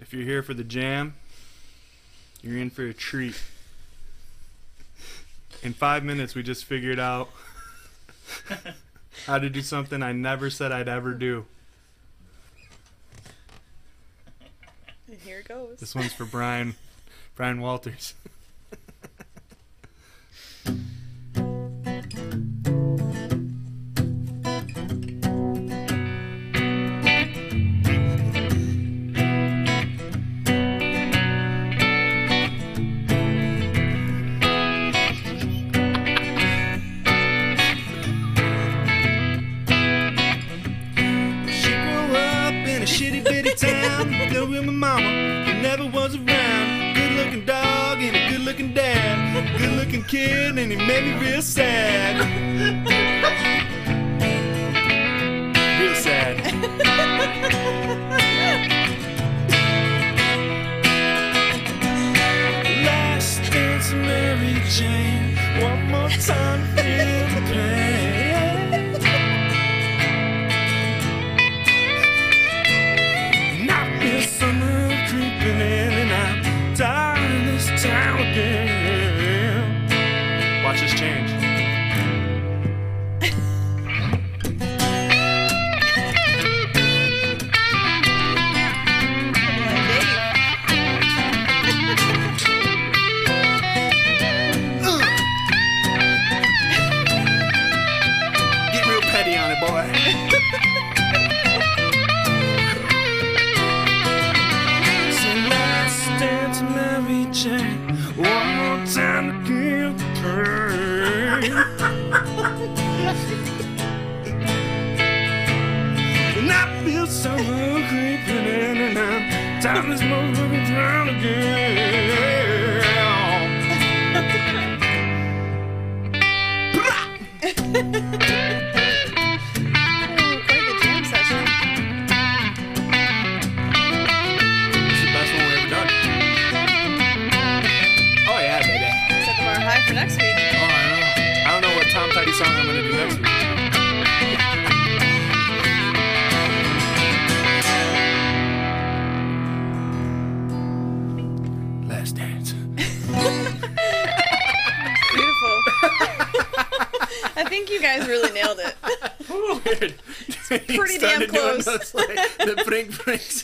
If you're here for the jam, you're in for a treat. In five minutes, we just figured out how to do something I never said I'd ever do. And here it goes. This one's for Brian, Brian Walters.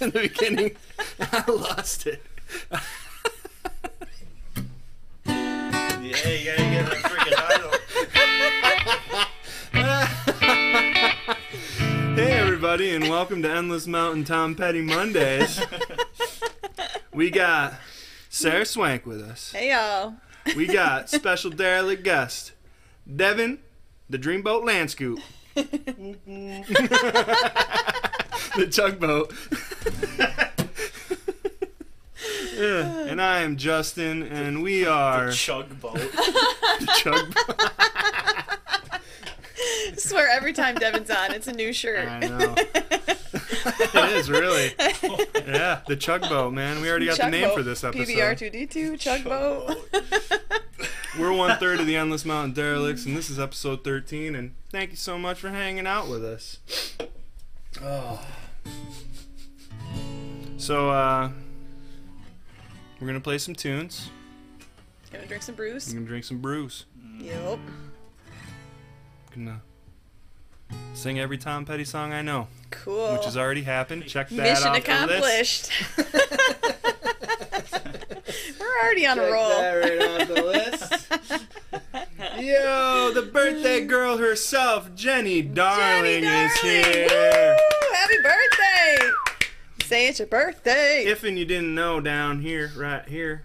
in the beginning. I lost it. Yeah, you gotta get that freaking idol. Hey everybody, and welcome to Endless Mountain Tom Petty Mondays. we got Sarah Swank with us. Hey y'all. We got special derelict guest, Devin, the Dreamboat Land Scoop. the tugboat. yeah, and I am Justin, and we are Chug boat. the tugboat. I swear every time Devin's on, it's a new shirt. I know. it is really. Yeah, the chugboat, man. We already got the name Chugboat. for this episode. PBR2D2, Chugboat. We're one third of the Endless Mountain Derelicts, and this is episode 13. And thank you so much for hanging out with us. Oh. So, uh, we're gonna play some tunes. Gonna drink some We're brews. gonna drink some brews. Yep. Gonna sing every Tom Petty song I know, Cool. which has already happened. Check that out. Mission off the list. accomplished. We're already on a roll. right off the list. Yo, the birthday girl herself, Jenny Darling, Jenny is here. Woo! Happy birthday! Say it's your birthday. If and you didn't know, down here, right here,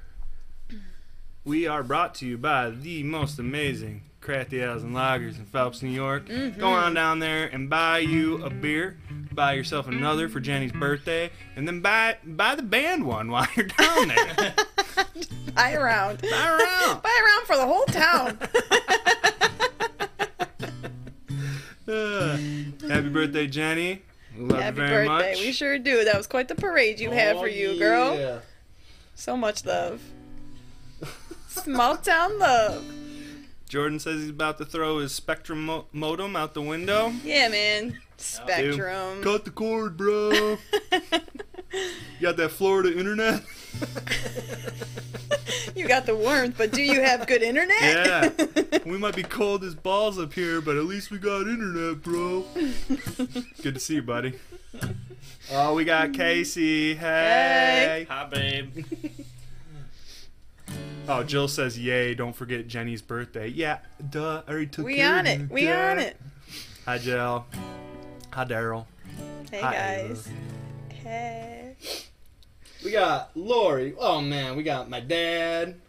we are brought to you by the most amazing crafty ales and lagers in Phelps, New York. Mm-hmm. Go on down there and buy you a beer, buy yourself another for Jenny's birthday, and then buy buy the band one while you're down there. Buy around. buy around. Buy around for the whole town. Uh, happy birthday, Jenny. Love Happy birthday. much. We sure do. That was quite the parade you had for oh, you, girl. So much love. Small town love. Jordan says he's about to throw his Spectrum mo- modem out the window. Yeah, man. Spectrum. Cut the cord, bro. You got that Florida internet? you got the warmth, but do you have good internet? Yeah. we might be cold as balls up here, but at least we got internet, bro. Good to see you, buddy. Oh, we got Casey. Hey. Hey. Hi, babe. Oh, Jill says, "Yay! Don't forget Jenny's birthday." Yeah, duh. I already took we care on of it. you, We duh. on it. Hi, Jill. Hi, Daryl. Hey Hi, guys. Hey. We got Lori. Oh man, we got my dad.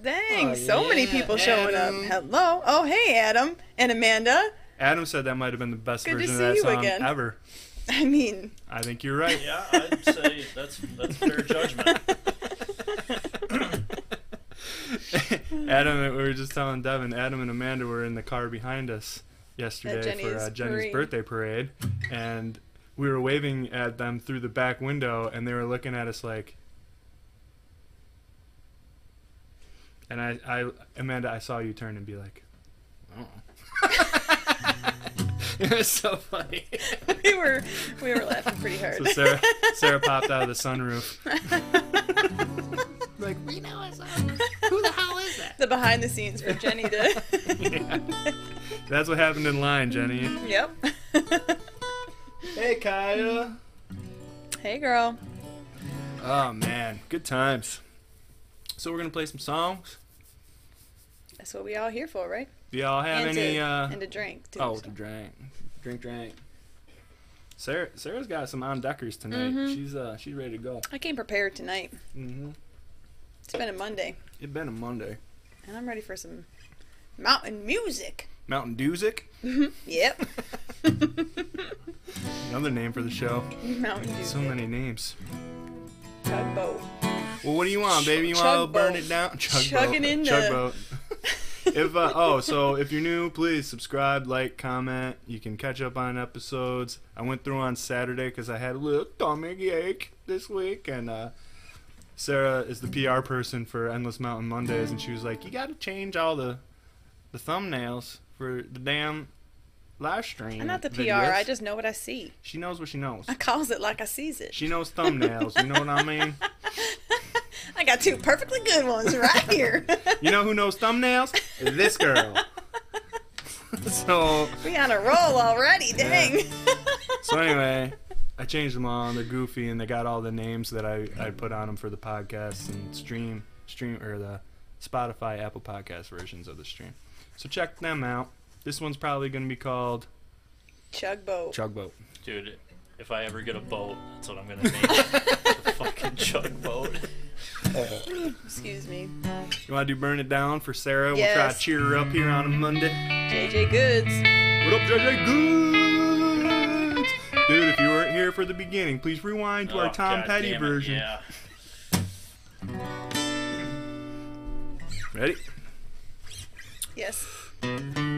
Dang, Oh, so many yeah, people showing Adam. up. Hello. Oh, hey, Adam and Amanda. Adam said that might have been the best Good to version of that you song again. ever. I mean, I think you're right. Yeah, I'd say that's that's fair judgment. Adam, we were just telling Devin, Adam and Amanda were in the car behind us yesterday for Jenny's uh, Jenny's parade. birthday parade, and we were waving at them through the back window, and they were looking at us like. And I, I, Amanda, I saw you turn and be like, "Oh." it was so funny. we were we were laughing pretty hard. So Sarah, Sarah popped out of the sunroof. like, we know it's Who the hell is that? the behind the scenes for Jenny to. Yeah. That's what happened in line, Jenny. yep. Hey, Kaya. hey, girl. Oh man, good times. So we're gonna play some songs. That's what we all here for, right? Do y'all have and any? to, uh, and to drink. Too, oh, so. to drink, drink, drink. Sarah, Sarah's got some on deckers tonight. Mhm. She's uh, she's ready to go. I came prepared tonight. Mm-hmm. It's been a Monday, It's been a Monday. and I'm ready for some mountain music. Mountain Dewsick, Yep. another name for the show. mountain. So many names. Tugboat. Well, what do you want, baby? You want to burn it down? Chugboat. Chugging in the- Chugboat. if uh, oh, so if you're new, please subscribe, like, comment. You can catch up on episodes. I went through on Saturday because I had a little stomach ache this week, and uh, Sarah is the PR person for Endless Mountain Mondays, and she was like, "You got to change all the the thumbnails for the damn live stream." I'm not the PR. I just know what I see. she knows what she knows. I calls it like I sees it. She knows thumbnails. You know what I mean? I got two perfectly good ones right here. You know who knows thumbnails? This girl. so we on a roll already. Dang. so anyway, I changed them all. They're goofy, and they got all the names that I, I put on them for the podcast and stream stream or the Spotify Apple Podcast versions of the stream. So check them out. This one's probably going to be called Chugboat. Chugboat. Dude, if I ever get a boat, that's what I'm gonna name it. the fucking chug boat. Excuse me. You want to do Burn It Down for Sarah? We'll try to cheer her up here on a Monday. JJ Goods. What up, JJ Goods? Dude, if you weren't here for the beginning, please rewind to our Oh, Tom God Petty it, version. Yeah. Ready? Yes.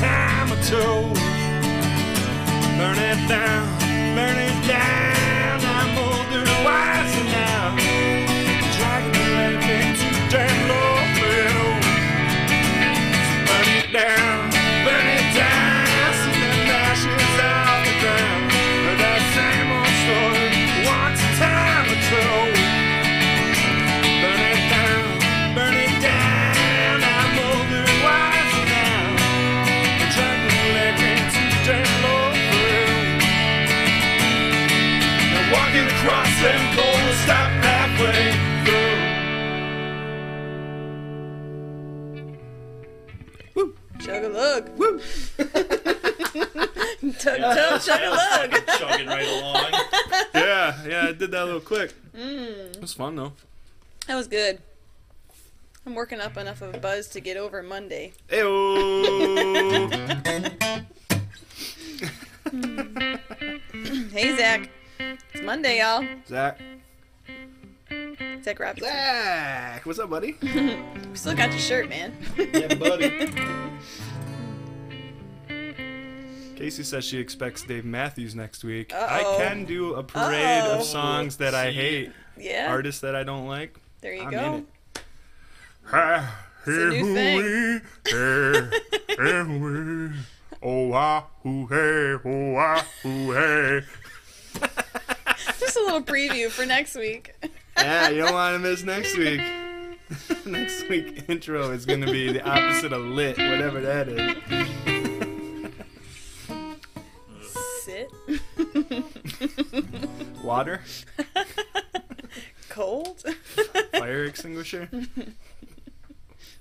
Time or two. Burn it down, Tug tug chug a lug. Chugging right along. Yeah, yeah, I did that a little quick. Mm. It was fun though. That was good. I'm working up enough of a buzz to get over Monday. Ayo. Hey Zach, it's Monday, y'all. Zach. Zach Robinson. Zach, what's up, buddy? We still got your shirt, man. Yeah, buddy. Casey says she expects Dave Matthews next week. I Uh-oh. can do a parade Uh-oh. of songs that I hate, yeah. artists that I don't like. there you I'm go. It's a new thing. Hoo oh, hey, oh, hoo hey. Just a little preview for next week. Yeah, you don't want to miss next week. next week intro is gonna be the opposite of lit, whatever that is. Sit. Water, Cold. fire extinguisher.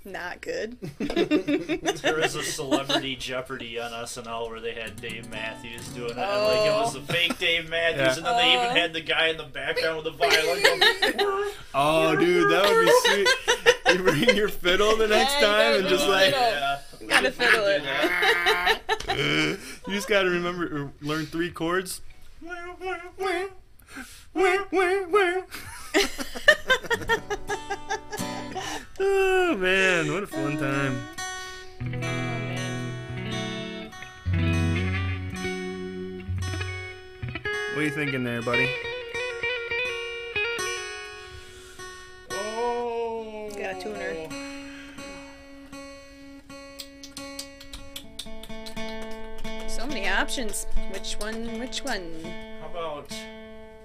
Not good. There was a celebrity Jeopardy on SNL where they had Dave Matthews doing it. And, like it was the oh. fake Dave Matthews, Yeah. and then they even Oh. had the guy in the background with the violin. Going, Oh, dude, that would be sweet. You bring your fiddle the next Yeah, time and just like yeah. Gotta fiddle it. you just gotta remember uh, learn three chords. oh man, what a fun time. Oh, man. What are you thinking there, buddy? Options. Which one? Which one? How about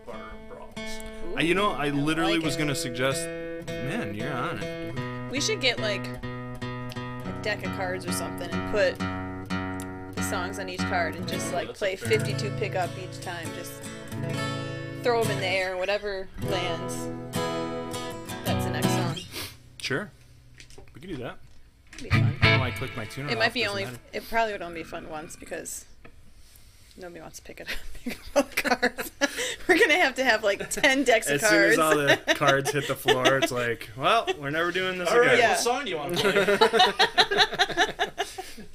Barroom Brawls? Uh, you know, I literally like was it. gonna suggest. Man, you're on it. dude. We should get like a deck of cards or something and put the songs on each card and just like play a fair- 52 pickup each time. Just throw them in the air, whatever lands. That's the next song. Sure, we can do that. It'd be fun. Oh, I clicked my tuner. It off, might be doesn't only. matter. It probably would only be fun once because nobody wants to pick it up. Pick up all the cards. We're gonna have to have like ten decks of cards. As soon cards. as all the cards hit the floor, it's like, well, we're never doing this All right, again. Yeah. what song do you want to play?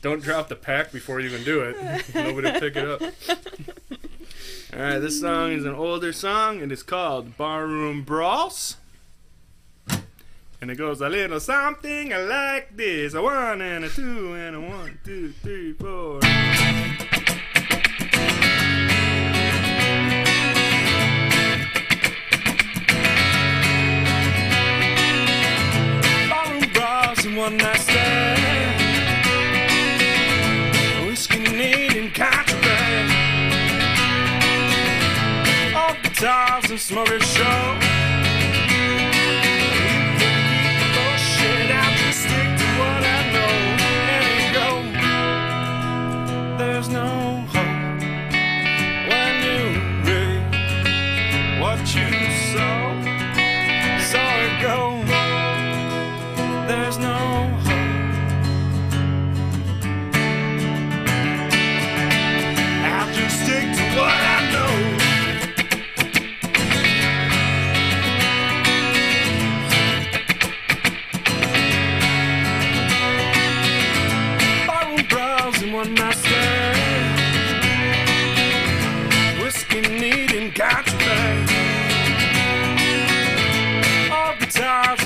Don't drop the pack before you can do it. Nobody will pick it up. All right, this song is an older song. And It is called Barroom Brawls. And it goes a little something like this. A one and a two and a one, two, three, four. And one night stand. Whiskey needing contraband. All guitars and smoking show.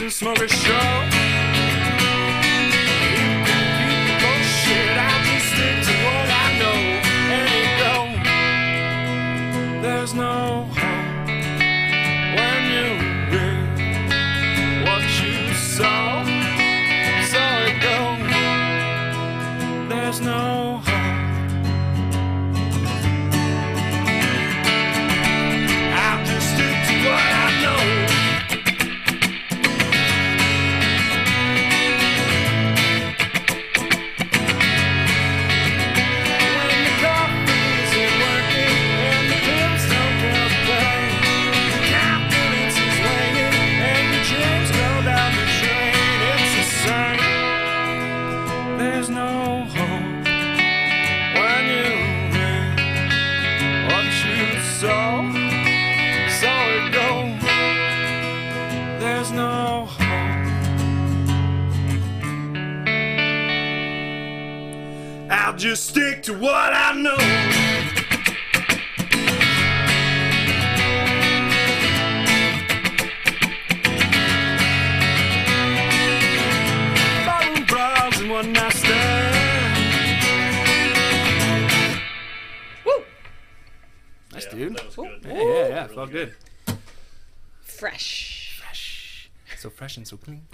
and smoke a show. Bullshit, I just stick to what I know. There's no hope when you what you There's no.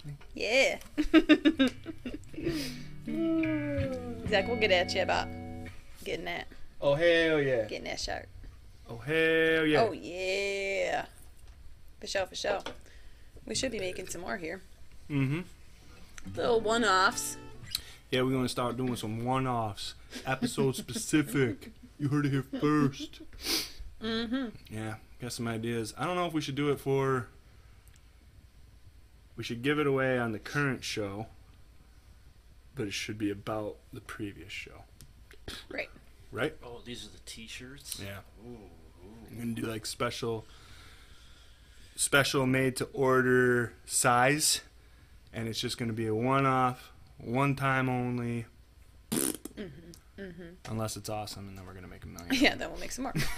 And so clean, clean. Yeah. Zach, we'll get at you about getting that, Oh, hell yeah. getting that shirt. Oh, hell yeah. Oh yeah. For sure, for sure. We should be making some more here. Mm-hmm. Little one-offs. Yeah, we're gonna start doing some one-offs, episode specific. You heard it here first. Mm-hmm. Yeah, got some ideas. I don't know if we should do it for. We should give it away on the current show, but it should be about the previous show, Right. right? Oh, these are the T-shirts. Yeah. Ooh, I'm gonna do like special, special made to order size, and it's just gonna be a one-off, one time only. Mm-hmm. Mm-hmm. Unless it's awesome, and then we're gonna make a million. Yeah, then we'll make some more.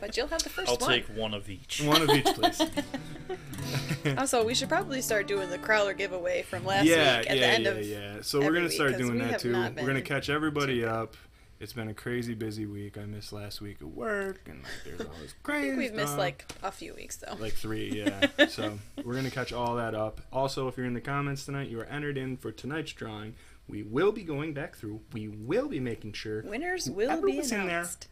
but you'll have the 1st I'll one. take one of each. One of each, please. Also, we should probably start doing the Crowler giveaway from last yeah, week at yeah, the end of. yeah, of. yeah. So we're gonna week, doing that too. We're gonna catch everybody up. It's been a crazy busy week. I missed last week at work, and like there's all this I crazy. think we've missed like a few weeks though. like three, yeah. so we're gonna catch all that up. Also, if you're in the comments tonight, you are entered in for tonight's drawing. We will be going back through. We will be making sure Winners will be was in there- announced.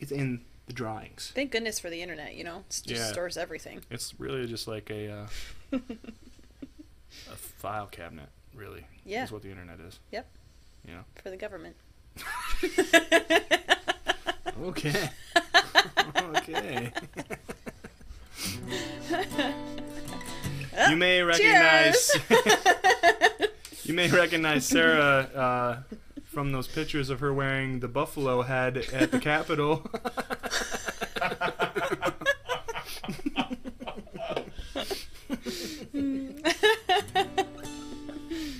it's in the drawings. Thank goodness for the internet. You know, it just Yeah. stores everything. It's really just like a uh, a file cabinet, really. Yeah. is what the internet is. Yep. You know. For the government. Okay. okay. you may recognize. You may recognize Sarah uh, from those pictures of her wearing the buffalo head at the Capitol.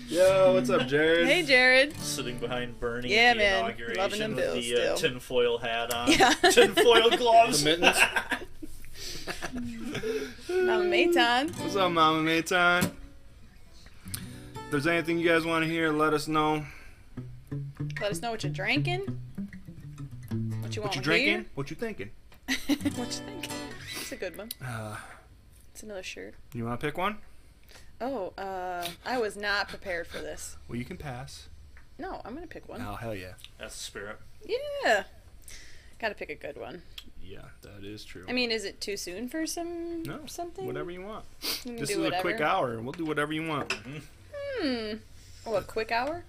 Yo, what's up, Jared? Hey, Jared. Sitting behind Bernie Yeah, at the man. inauguration Loving them with bills the uh, still. tinfoil hat on. Yeah. tinfoil gloves. The mittens. Mama Mayton. What's up, Mama Mayton? If there's anything you guys want to hear, let us know. Let us know what you're drinking. What you want What you to hear. drinking? What you thinking? what you think? It's a good one. Uh, It's another shirt. you want to pick one? Oh, uh, I was not prepared for this. Well, you can pass. No, I'm gonna pick one. Oh, hell yeah. That's the spirit. Yeah. Gotta pick a good one. Yeah, that is true. I mean, is it too soon for some no, something? whatever you want. We can This is whatever. a quick hour, and we'll do whatever you want. Hmm. Oh, a quick hour?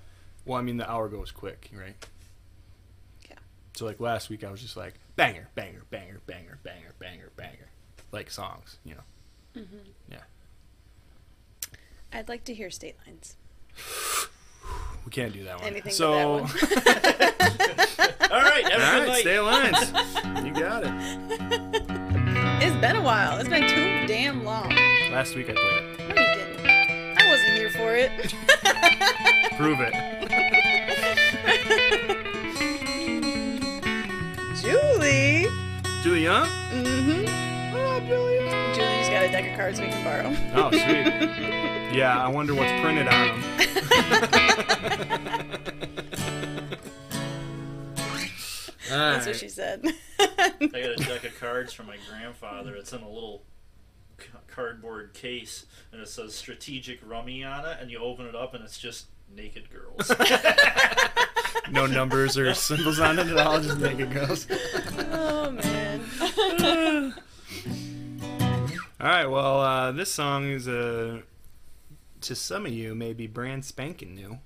Well, I mean, the hour goes quick, right? Yeah. So, like last week, I was just like banger, banger, banger, banger, banger, banger, banger, like songs, you know. Mhm. Yeah. I'd like to hear state lines. We can't do that one. Anything so, that one. All right, have a all night. stay lines. you got it. It's been a while. It's been too damn long. Last week I played it. Here for it. Prove it. Julie. Julie Young? Mm-hmm. What up, Julie Young? Julie just got a deck of cards we can borrow. Oh, sweet. Yeah, I wonder what's printed on them. That's what she said. I got a deck of cards from my grandfather. It's in a little c- cardboard case, and it says "strategic rummy" on it. And you open it up, and it's just naked girls. No numbers or symbols on it at all, just naked girls. oh man. All right, well, uh, this song is uh, to some of you maybe brand spanking new.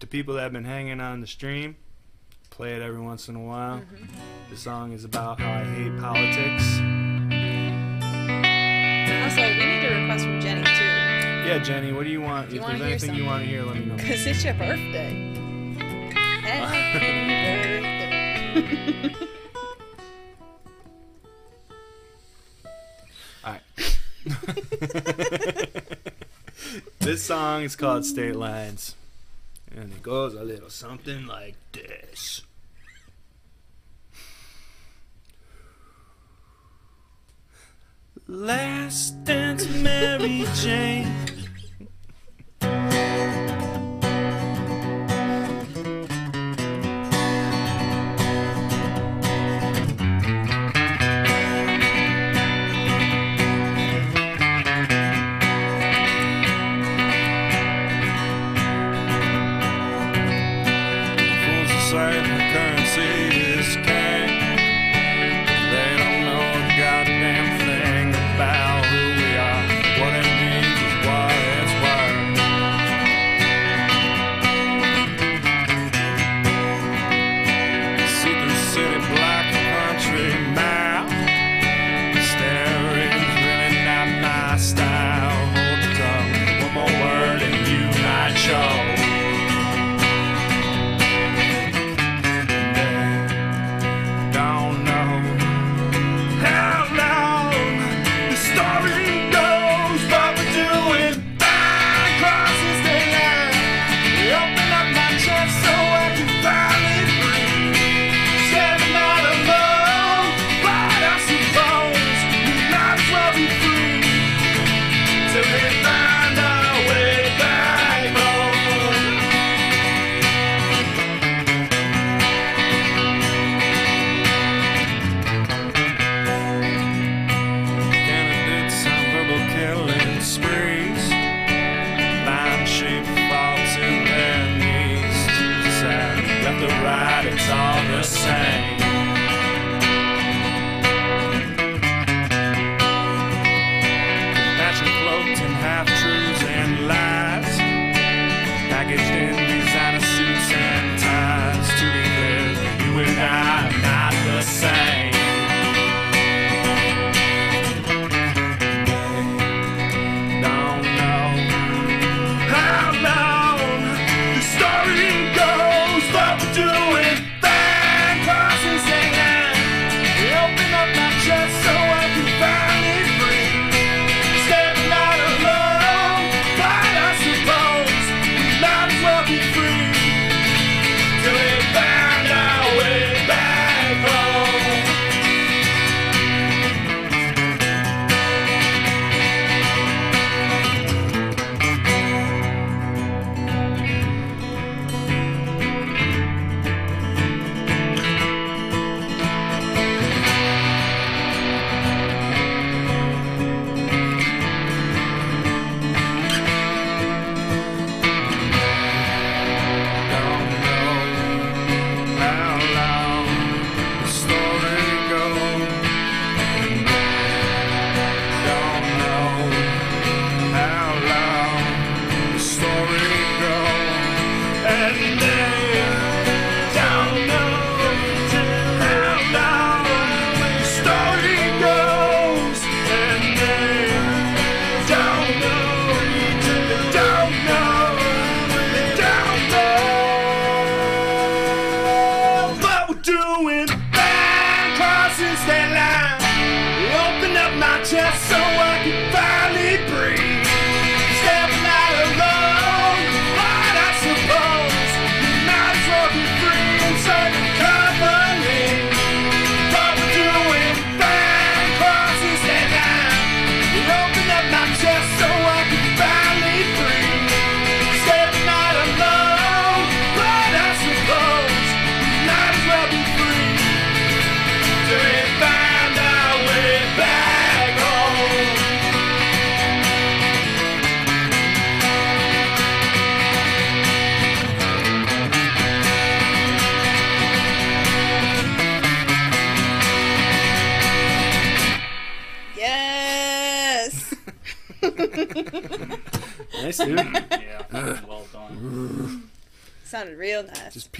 To people that have been hanging on the stream, play it every once in a while. The song is about how I hate politics. We need a request from Jenny too. Yeah, Jenny, what do you want? Do you if there's anything you want to hear, let me know. Cause it's your birthday. Happy birthday. All right. this song is called State Lines. And it goes a little something like this. Last dance, Mary Jane.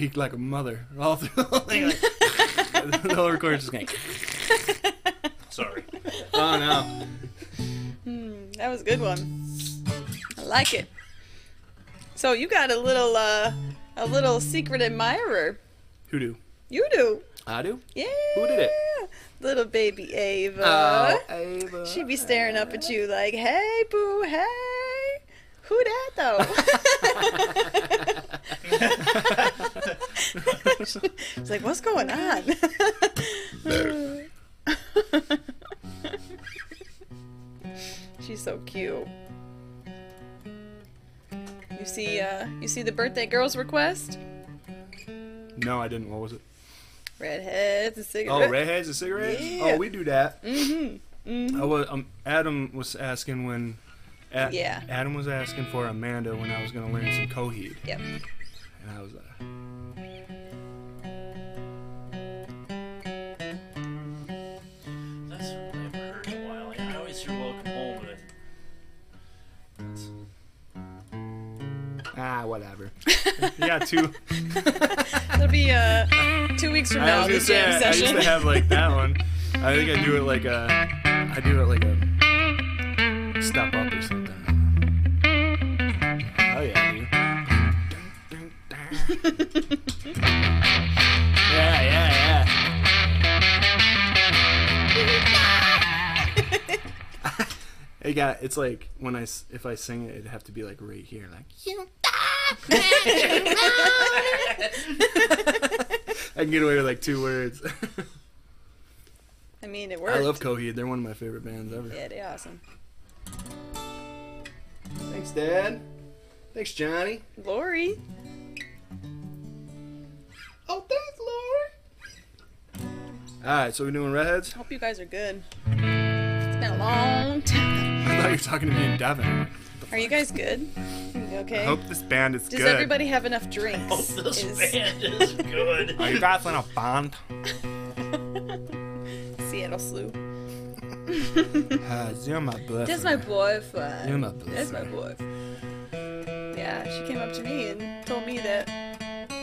peaked like a mother all through the thing. The whole recorder's just. Sorry. Oh no. Mm, that was a good one. I like it. So you got a little uh, a little secret admirer. Who do? You do. I do. Yeah. Who did it? Little baby Ava. Oh, Ava. She'd be staring up at you like, "Hey, boo, hey." Who that though? It's like, what's going on? She's so cute. You see, uh, you see the birthday girl's request? No, I didn't. What was it? Redheads and cigarettes. Oh, cigarettes. redheads and cigarettes. Yeah. Oh, we do that. Mm-hmm. I was, um, Adam was asking when. A- Yeah. Adam was asking for Amanda when I was gonna learn some Coheed, Yep. and I was. Uh, you got two. It'll be uh two weeks from I now. was The gonna say jam I, I used to have like that one. I think I do it like a. I do it like a. Step up or something. Oh yeah, dude. yeah, yeah, yeah. It got. It's like when I if I sing it, it'd have to be like right here, like. I can get away with like two words. I mean, it works. I love Coheed. They're one of my favorite bands ever. Yeah, they're awesome. Thanks, Dad. Thanks, Johnny. Lori. Oh, thanks, Lori. All right, so we're doing redheads. Hope you guys are good. It's been a long time. I thought you were talking to me and Devin. Are you guys good? You Okay. I hope this band is Does good. Does everybody have enough drinks? oh, this Is band is good. Are you guys in a band? Seattle Slew. Uh, you're my boyfriend. That's my boyfriend. You're my That's my boyfriend. Yeah, she came up to me and told me that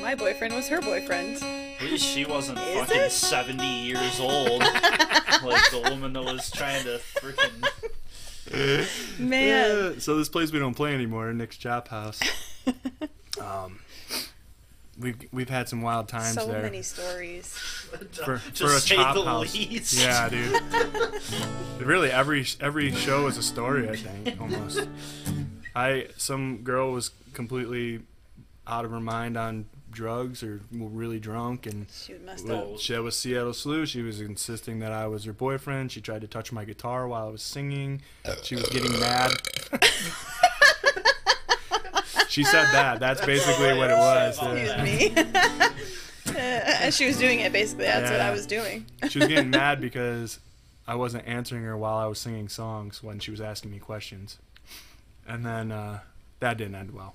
my boyfriend was her boyfriend. At least she wasn't Is fucking it? 70 years old. like the woman that was trying to freaking. Man. Yeah, so this place we don't play anymore, Nick's Chop House. um, we've we've had some wild times so there. many stories. for, to for a say chop the house. least. Yeah, dude. really, every every show is a story. I think almost. I some girl was completely out of her mind on drugs or really drunk and She messed up. she was Seattle Slew. She was insisting that I was her boyfriend. She tried to touch my guitar while I was singing. She was getting mad. she said that. That's basically what it was. yeah. Excuse me. Uh, she was doing it, basically, that's what I was doing. She was getting mad because I wasn't answering her while I was singing songs when she was asking me questions. And then uh, that didn't end well.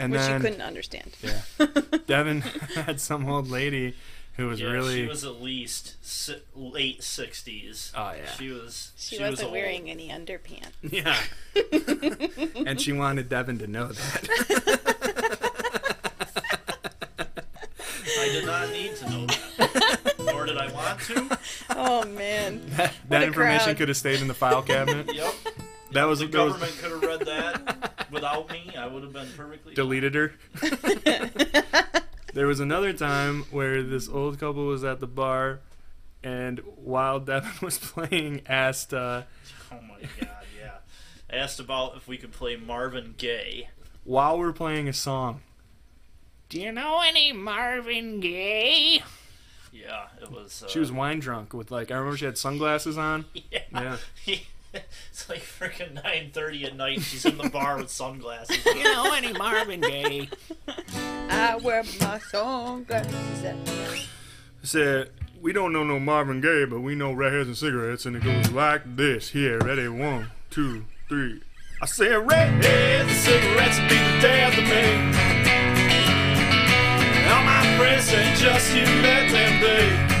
And Which then you couldn't understand. yeah, Devin had some old lady who was Yeah, really she was at least si- late 60s. Oh, yeah. She was. She, was wasn't old. wearing any underpants. yeah, and she wanted Devin to know that. I did not need to know that. Nor did I want to. Oh man. that What a information crowd. could have stayed in the file cabinet. Yep. That was The that was- government could have read that without me. I would have been perfectly. deleted her. there was another time where this old couple was at the bar, and while Devin was playing, asked, uh, Oh my god, yeah. Asked about if we could play Marvin Gaye. while we're playing a song, "Do you know any Marvin Gaye?" Yeah, it was. Uh, She was wine drunk with like I remember she had sunglasses on. Yeah. it's like freaking 9:30 at night. She's in the bar with sunglasses. You know any Marvin Gaye? I wear my sunglasses. Said we don't know no Marvin Gaye, but we know redheads and cigarettes, and it goes like this. Here, ready? One, two, three. I said redheads and cigarettes be the death of me. All my friends say just you let them be.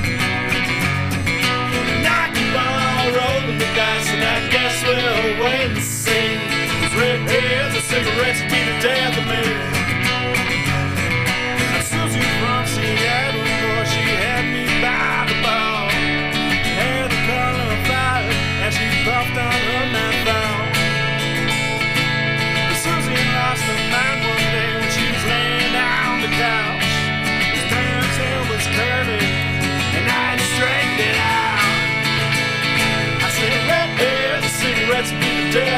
Guess we'll wait and see. 'Cause redheads and cigarettes be the death of me. Susie from she had me by the ball. Hair the color of and she puffed on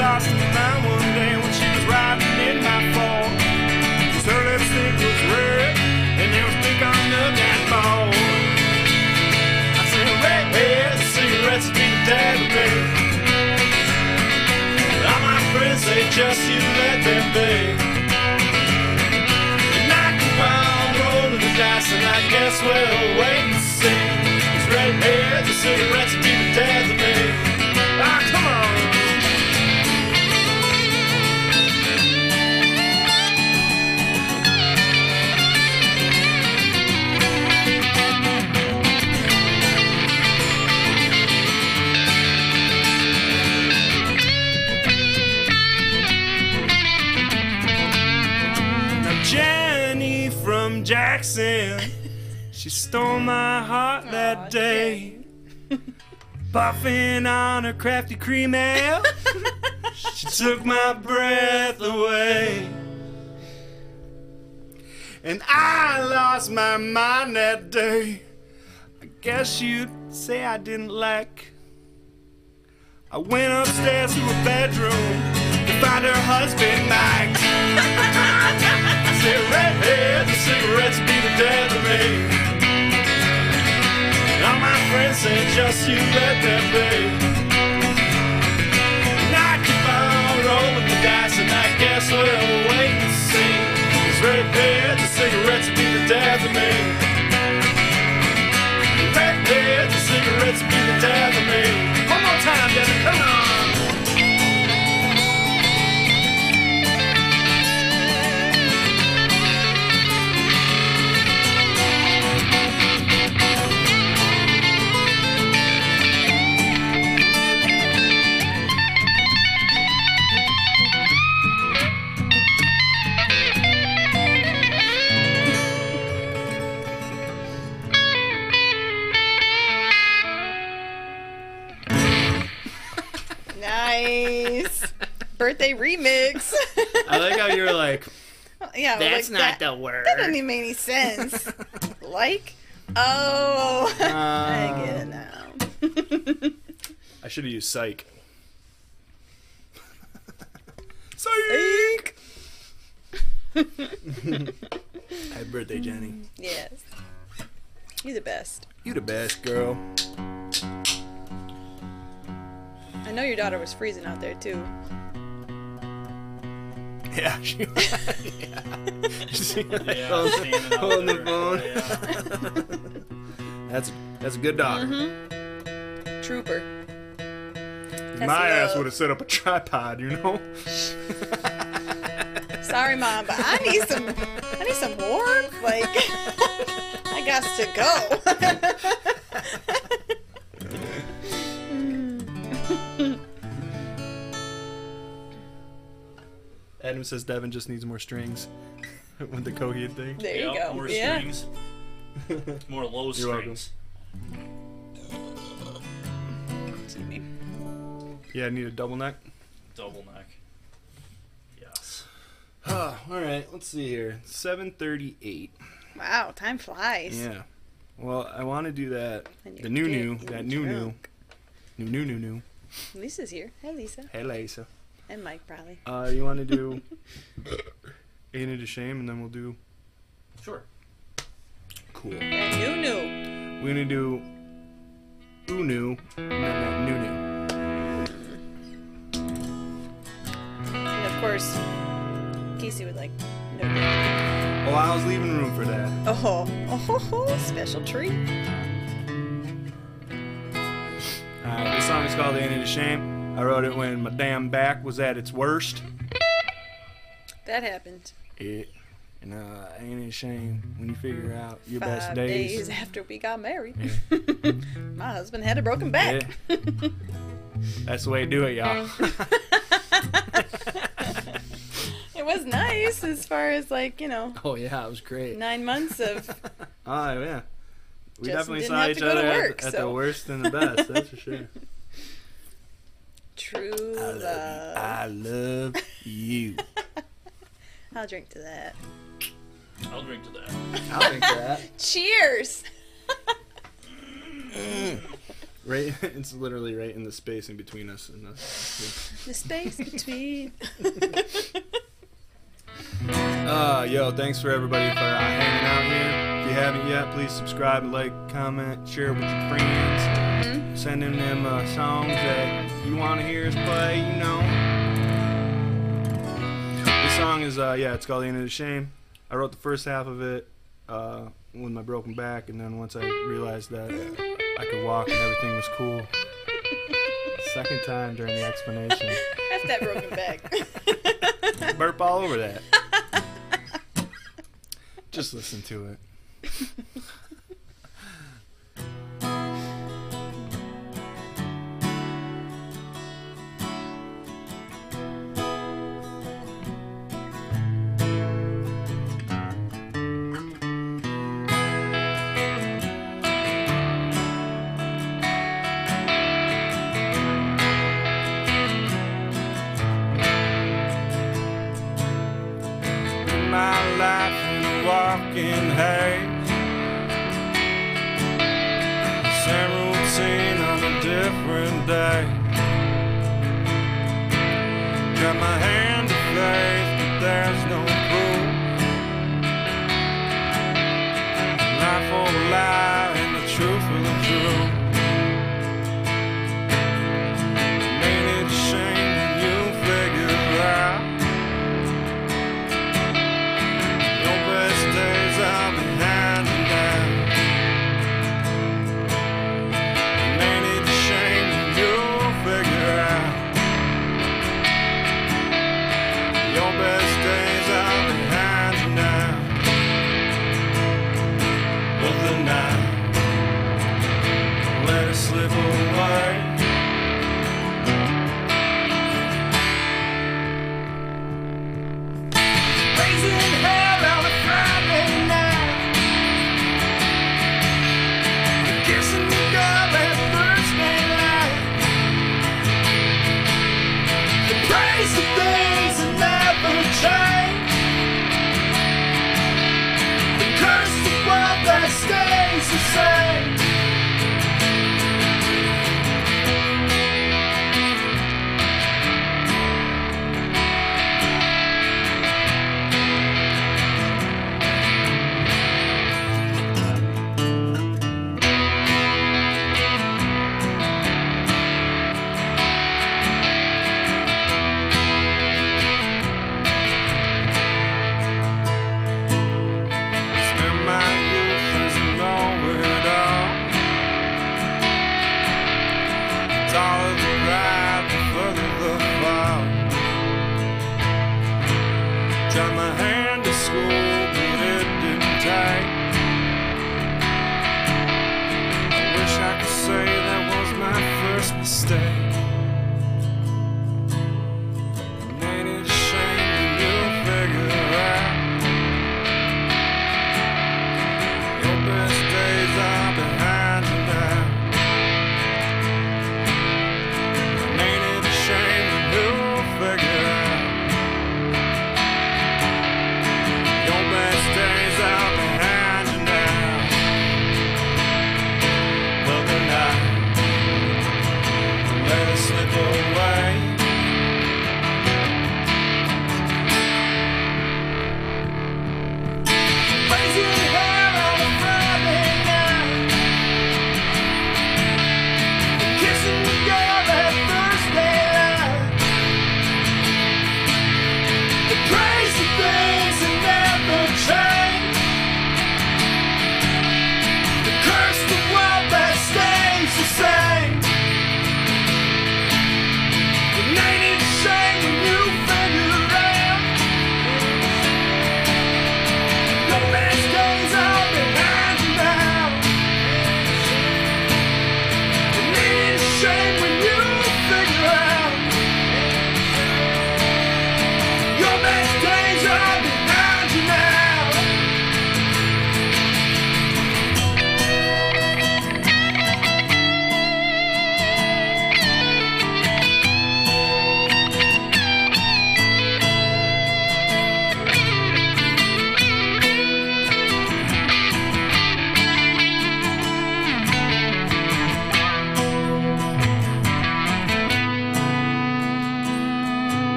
lost her mind one day when she was riding in my Ford. 'Cause her lipstick was red, and there was pink on the dashboard. I said, redheads, cigarettes, and the death of. All my friends say just you let them be. That Aw, day. Buffing on her crafty cream ale, she took my breath away. And I lost my mind that day. I guess you'd say I didn't like. I went upstairs to her bedroom to find her husband, Mike. I said, redheads and cigarettes be the death of me. Friends say, just you let them be. And I keep on rolling the dice, and I guess we'll wait and see. Cause redheads and cigarettes be the death of me. Redheads and cigarettes be the death of me. Nice. Birthday remix. I like how you were like, yeah, that's like not that, the word. That doesn't even make any sense. like? Oh. Um, I get it now. I should have used psych. psych! Happy birthday, Jenny. yes. You're the best. You the best, girl. I know your daughter was freezing out there too. Yeah, she yeah. She- Yeah, hold- standing the phone. Yeah. That's that's a good daughter. Mm-hmm. Trooper. My That's ass would have set up a tripod, you know. Sorry, mom, but I need some. I need some warmth. Like, I got to Adam says Devin just needs more strings with the Coheed thing. there you Yep, go. More yeah. strings. More low You're welcome. strings. Excuse me. Yeah, I need a double neck. Double neck. Yes. Oh, all right. Let's see here. Seven thirty-eight. Wow, time flies. Yeah. Well, I want to do that. The new new. getting That new new. New new new new. Lisa's here. Hey, Lisa. Hey, Lisa. And Mike, probably. Uh, you want to do Ain't It a Shame, and then we'll do Sure. Cool. And new new. We're gonna do Unu, and then that new new. And of course, Casey would like no new. Oh, I was leaving room for that. Oh, oh, oh, special treat. Uh, this song is called Ain't It a Shame. I wrote it when my damn back was at its worst. That happened. It, and uh, ain't it a shame when you figure out your Five best days. days. after we got married. My husband had a broken back. Yeah. That's the way to do it, y'all. It was nice as far as like, you know, oh yeah, it was great. nine months of Oh yeah. We Justin definitely saw each to go to other at- work, at, so. the worst and the best. That's for sure. True I love love. you. I love you. I'll drink to that. I'll drink to that. I'll drink to that. Cheers! Right, it's literally right in the space in between us and us. The space between. Uh, yo, thanks for everybody for uh, hanging out here. If you haven't yet, please subscribe, like, comment, share with your friends. Send in them uh, songs that you want to hear us play. You know. This song is uh, yeah, it's called "Ain't It a Shame." I wrote the first half of it uh, with my broken back, and then once I realized that I could walk and everything was cool. Second time during the explanation. That's that broken back. burp all over that. Just listen to it. Different day. Got my hand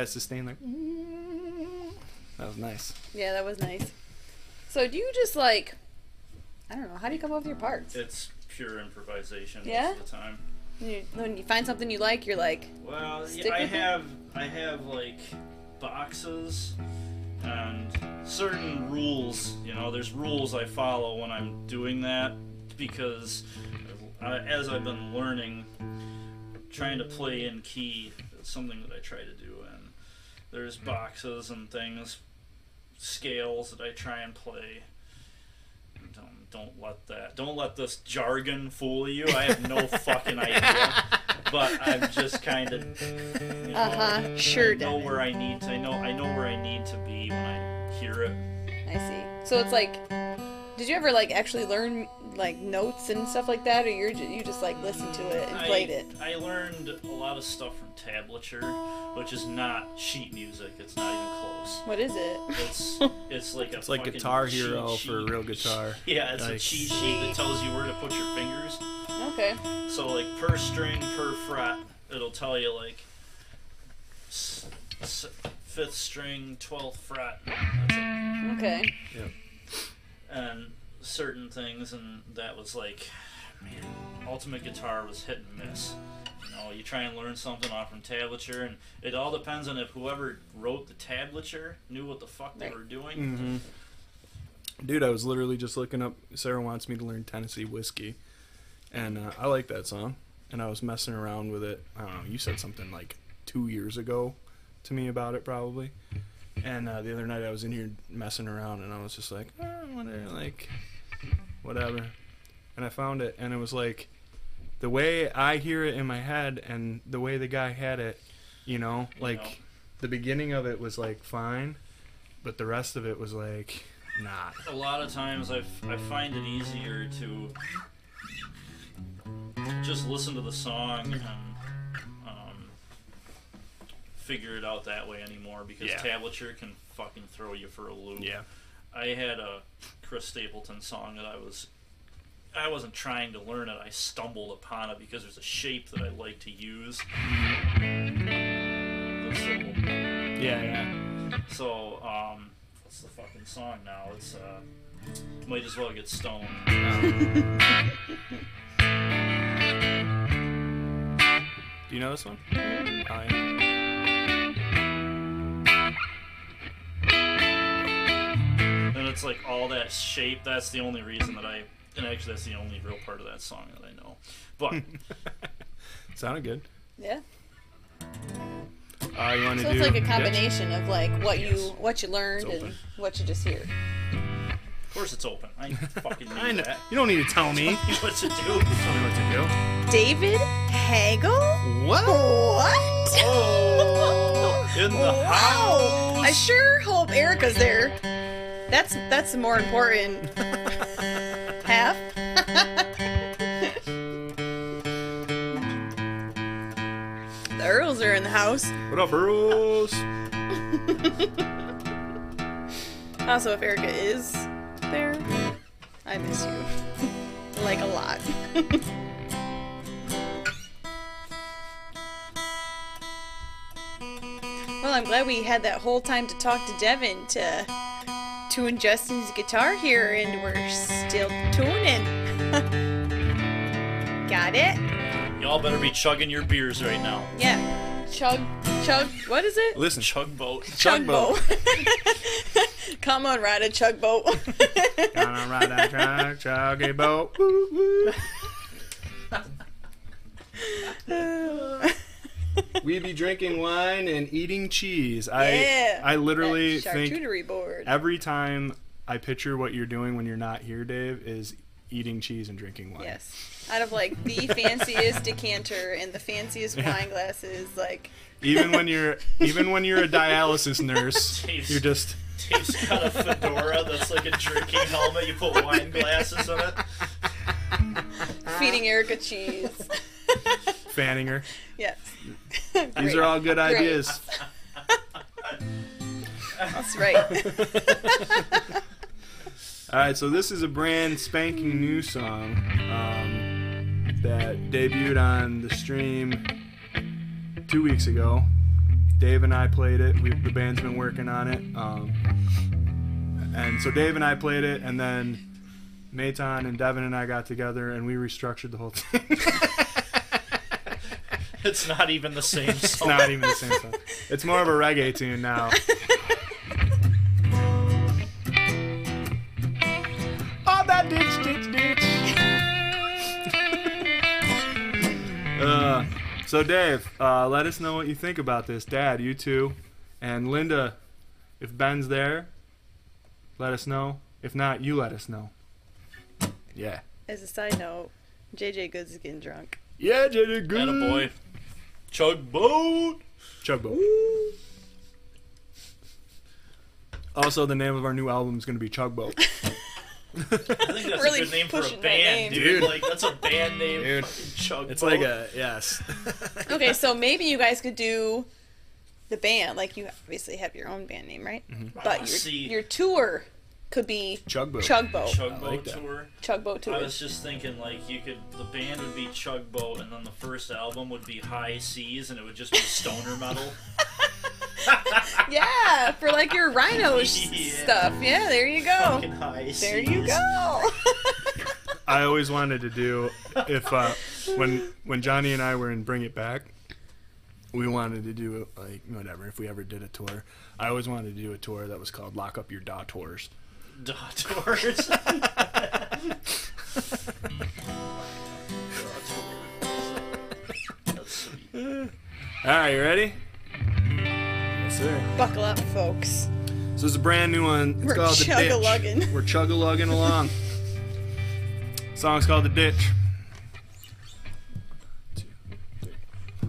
that sustain. Like that was nice. Yeah, that was nice. So do you just like I don't know, how do you come up with your parts? It's pure improvisation Yeah? most of the time. You, when you find something you like, you're like, Well, Stick yeah, I with it? have I have like boxes and certain rules. You know, there's rules I follow when I'm doing that because uh, as I've been learning, trying to play in key is something that I try to do. And there's boxes and things, scales that I try and play. Don't, don't let that. Don't let this jargon fool you. I have no fucking idea. But I'm just kind of. You know, Uh-huh, sure, I know Devin. where I need to. I know. I know where I need to be when I hear it. I see. So it's like, did you ever like actually learn like notes and stuff like that, or you're ju- you just like listened to it and mm, I, played it? I learned a lot of stuff from tablature, which is not sheet music. It's not even close. What is it? It's it's like a It's like Guitar cheat Hero for sheet. real guitar. Yeah, it's a cheat sheet that tells you where to put your fingers. Okay. So like per string, per fret, it'll tell you like s- s- fifth string, twelfth fret, that's it. Okay. and certain things, and that was like, man, Ultimate Guitar was hit and miss. You know, you try and learn something off from tablature, and it all depends on if whoever wrote the tablature knew what the fuck they were doing. Mm-hmm. Dude, I was literally just looking up. Sarah wants me to learn Tennessee whiskey, and uh, I like that song. And I was messing around with it. I don't know. You said something like two years ago to me about it, probably. And uh, the other night I was in here messing around, and I was just like, oh, I wonder, like, whatever. And I found it, and it was like, the way I hear it in my head, and the way the guy had it, you know, like, know. the beginning of it was like fine, but the rest of it was like not. A lot of times I, I find it easier to just listen to the song and um, figure it out that way anymore because Yeah. tablature can fucking throw you for a loop. Yeah. I had a Chris Stapleton song that I was I wasn't trying to learn it. I stumbled upon it because there's a shape that I like to use. Yeah, yeah. so um what's the fucking song now? It's uh might as well get stoned. Do you know this one? Oh, yeah. It's like all that shape. That's the only reason that I and actually that's the only real part of that song that I know. But Sounded good. Yeah. Uh, you want to So do? it's like a yeah. combination of like what you what you learned and what you just hear. of course it's open. I fucking need I know. that. You don't need to tell me. what to do. Tell me what to do. David Hagel? do. What? What? Oh, in the wow! I sure hope Erica's there. That's that's the more important half. the Earls are in the house. What up, Bruce? Also, if Erica is there, I miss you. like a lot. well, I'm glad we had that whole time to talk to Devin to tune Justin's guitar here, and we're still tuning. Got it? Y'all better be chugging your beers right now. Yeah. Chug, chug, what is it? Listen, Chug boat. Chugboat. Come on, ride a chug boat. Gonna ride that chug, chuggy boat. Woo, woo. We be drinking wine and eating cheese. I yeah. I literally think board. every time I picture what you're doing when you're not here, Dave, is eating cheese and drinking wine. Yes. Out of like the fanciest decanter and the fanciest wine glasses, like Even when you're even when you're a dialysis nurse, Jeez. you're just Dave's got a fedora that's like a drinking helmet. You put wine glasses on it. feeding Erica cheese. Fanning her. yes. These are all good Great. ideas. That's right. All right, so this is a brand spanking new song um, that debuted on the stream two weeks ago. Dave and I played it. We, the band's been working on it. Um, and so Dave and I played it, and then Maton and Devin and I got together and we restructured the whole thing. It's not even the same it's song. not even the same song. It's more of a reggae tune now. Oh, that ditch, ditch, ditch. uh, so, Dave, uh, let us know what you think about this. Dad, you too. And Linda, if Ben's there, let us know. If not, you let us know. Yeah. As a side note, JJ Goods is getting drunk. Yeah, JJ, good. And a boy. Chug boat. Chugbo. Also, the name of our new album is going to be Chugboat. I think that's Really a good name for a band, dude. Dude. Like that's a band name. Dude, Chug It's like a yes. Okay, so maybe you guys could do the band. Like you obviously have your own band name, right? Mm-hmm. But Ah, your see. your tour could be Chugboat. Chugboat. Chug I boat like that. tour. Chugboat tour. I was just thinking like you could the band would be Chugboat, and then the first album would be High Seas and it would just be stoner metal. Yeah, for like your rhino Yeah. stuff. Yeah, there you go. Fucking High Seas. There you go. I always wanted to do if uh, when when Johnny and I were in Bring It Back, we wanted to do like whatever. If we ever did a tour, I always wanted to do a tour that was called Lock Up Your Da Tours. Dot tours. All right, you ready? Yes, sir. Buckle up, folks. So it's a brand new one. It's We're called The Ditch. chug-a-lugging. We're chug a lugging along. Song's called The Ditch.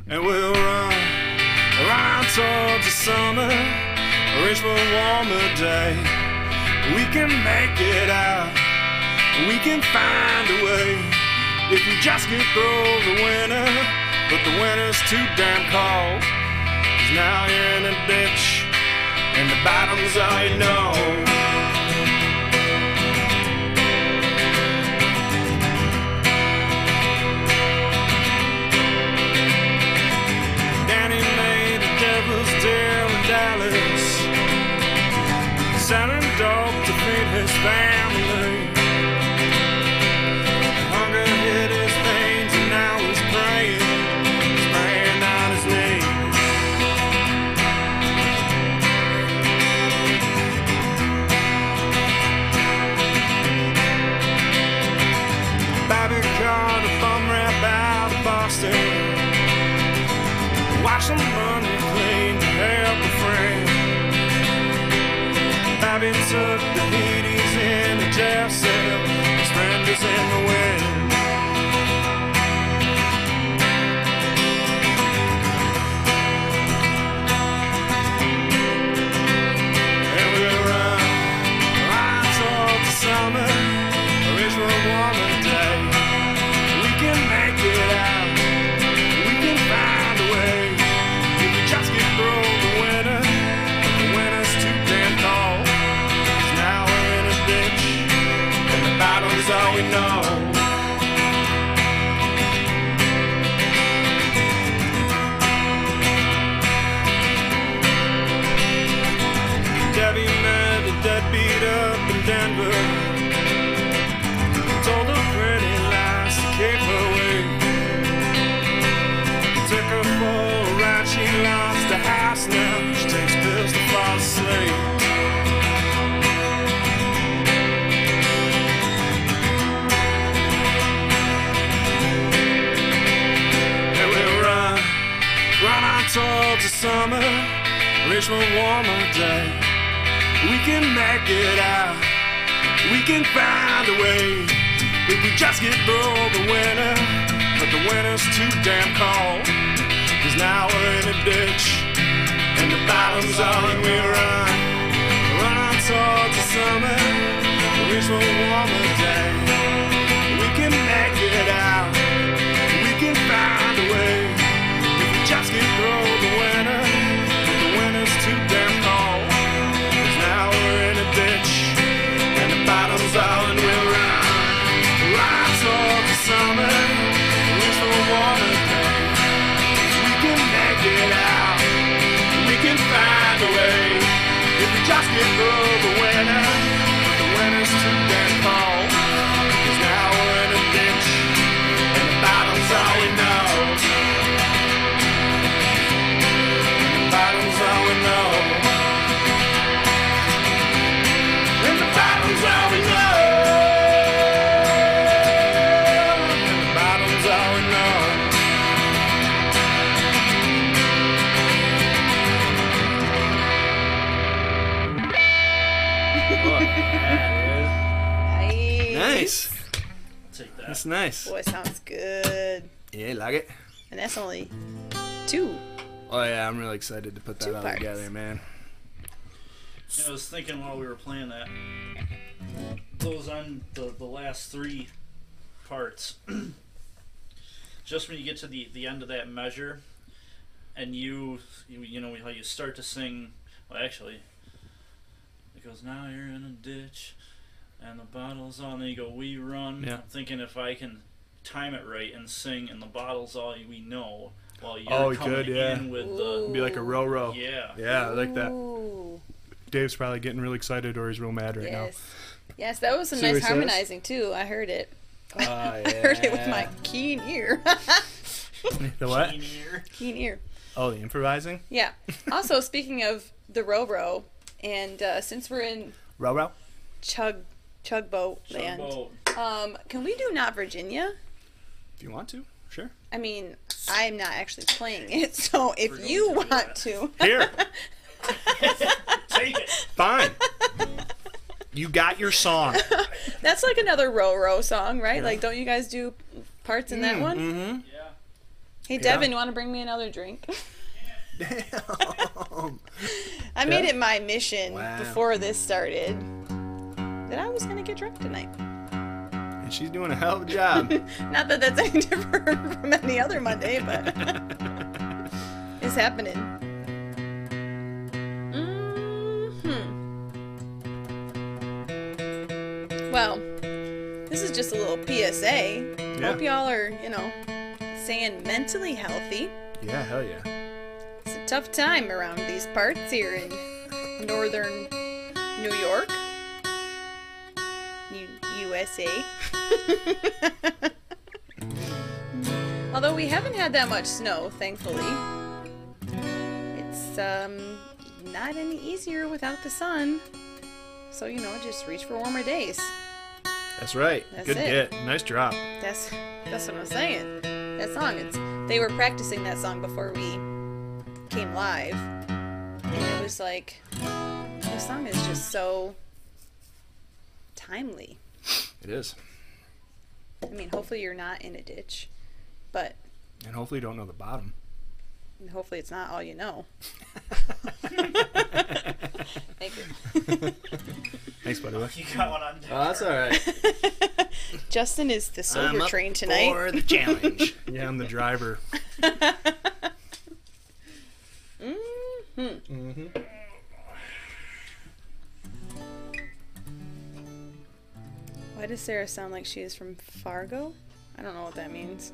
And we'll run around towards the summer, reach for a warmer day. We can make it out. We can find a way if we just get through the winter. But the winter's too damn cold. 'Cause now you're in a ditch, and the bottom's all you know. Family. Hunger hit his veins, and now he's praying. Bobby caught a bum rap out Boston. Watch some money summer, reach for a warmer day. We can make it out. We can find a way if we just get through the winter. But the winter's too damn cold. Cause now we're in a ditch, and the bottom's all that we run. Run towards the summer, reach for a warmer through That's nice. Boy, sounds good. Yeah, like it. And that's only two. Oh yeah, I'm really excited to put that Two all parts. together, man. Yeah, I was thinking while we were playing that, those on the, the last three parts, just when you get to the, the end of that measure, and you, you you know how you start to sing. Well, actually, it goes now you're in a ditch, and the bottle's on. Then you go we run. Yeah. I'm thinking if I can time it right and sing, and the bottle's all we know, while you're Oh, coming good, yeah. in with the Be like a row row. yeah. Yeah, I like that. Ooh. Dave's probably getting really excited or he's real mad right now. Yes. Yes, that was some See nice he says? harmonizing too. I heard it. now. Uh, I heard it with my keen ear. the what? Keen ear. keen ear. Oh, the improvising. Yeah. Also, speaking of the row row, and uh, since we're in Row row. chug chugboat land, Tugboat. um, can we do not Virginia? If you want to, sure. I mean, I'm not actually playing it, so if We're you to want that. to, Here, Take it. fine. You got your song. that's like another row row song, right? Like, don't you guys do parts in that one? Mm-hmm. Yeah. Hey, Devin, you want to bring me another drink? Damn. I made it my mission Wow. before this started that I was gonna get drunk tonight. And she's doing a hell of a job. Not that that's any different from any other Monday, but it's happening. hmm Well, this is just a little PSA. Yeah. Hope y'all are, you know, staying mentally healthy. yeah, hell yeah. It's a tough time around these parts here in northern New York, USA. Although we haven't had that much snow, thankfully. It's um not any easier without the sun. So you know, just reach for warmer days. That's right. That's Good it. get. Nice drop. That's that's what I'm saying. That song, it's they were practicing that song before we came live, and it was like this song is just so timely. It is. I mean, hopefully you're not in a ditch, but And hopefully you don't know the bottom. hopefully it's not all you know. Thank you. Thanks, buddy. You got one on deck. Oh, that's all right. Justin is the sober train tonight. For the challenge. yeah, I'm the driver. hmm Mm-hmm. Why does Sarah sound like she is from Fargo? I don't know what that means.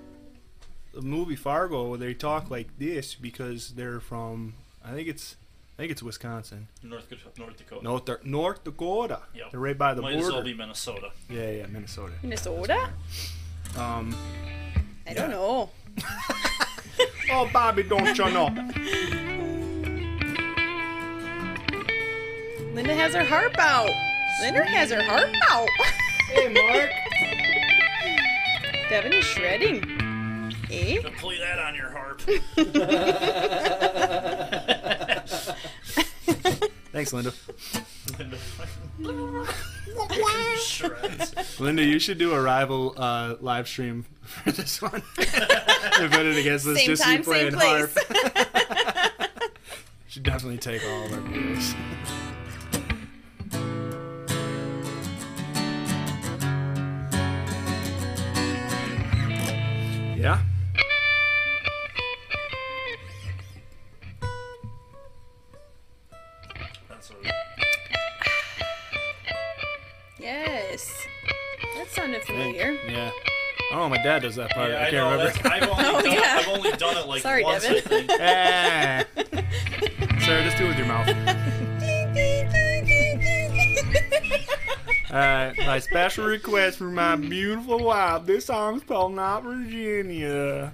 The movie Fargo, they talk like this because they're from. I think it's. I think it's Wisconsin. North, Dakota- North Dakota. North, North Dakota. Yep. They're right by the Might border. as well be Minnesota. Yeah, yeah, Minnesota. Minnesota? Um. I don't know. Oh, Bobby, don't you know? Linda has her harp out. Linda has her harp out. hey, Mark. Devin is shredding. Eh? Don't play that on your harp. Thanks, Linda. Shreds. Linda, you should do a rival uh, live stream for this one. and put it against this Same just time, you playing same place. harp. should definitely take all of our viewers. Yeah. That's what yes. That sounded familiar. Yeah. Oh, my dad does that part. yeah, I I, can't know. remember. I've, only Oh, done, yeah. I've only done it like Sorry, once, Devin. I think. Ah. Sarah, just do it with your mouth. Alright, my special request for my beautiful wife. This song's called Not Virginia.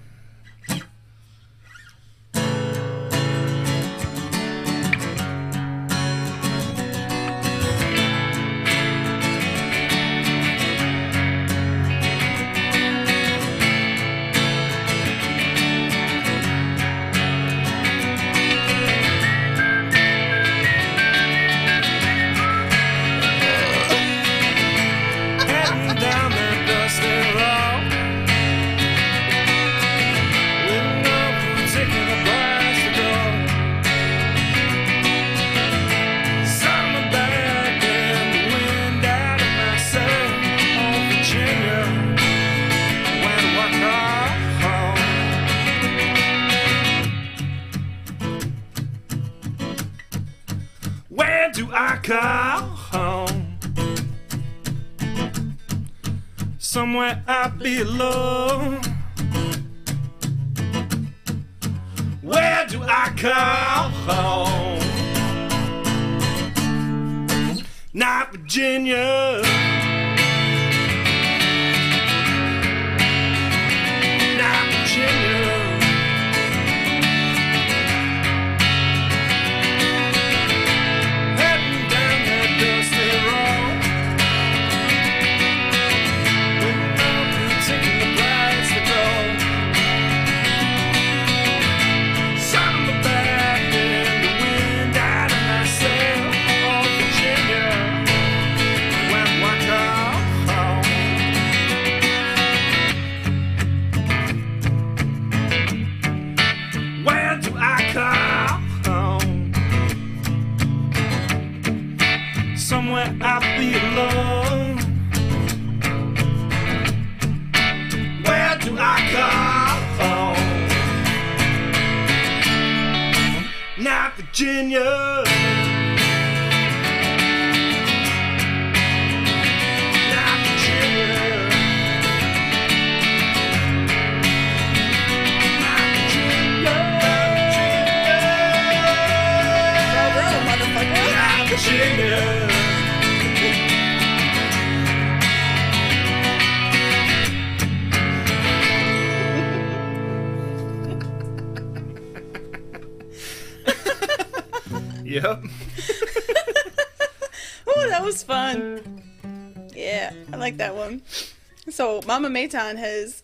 So, Mama Mayton has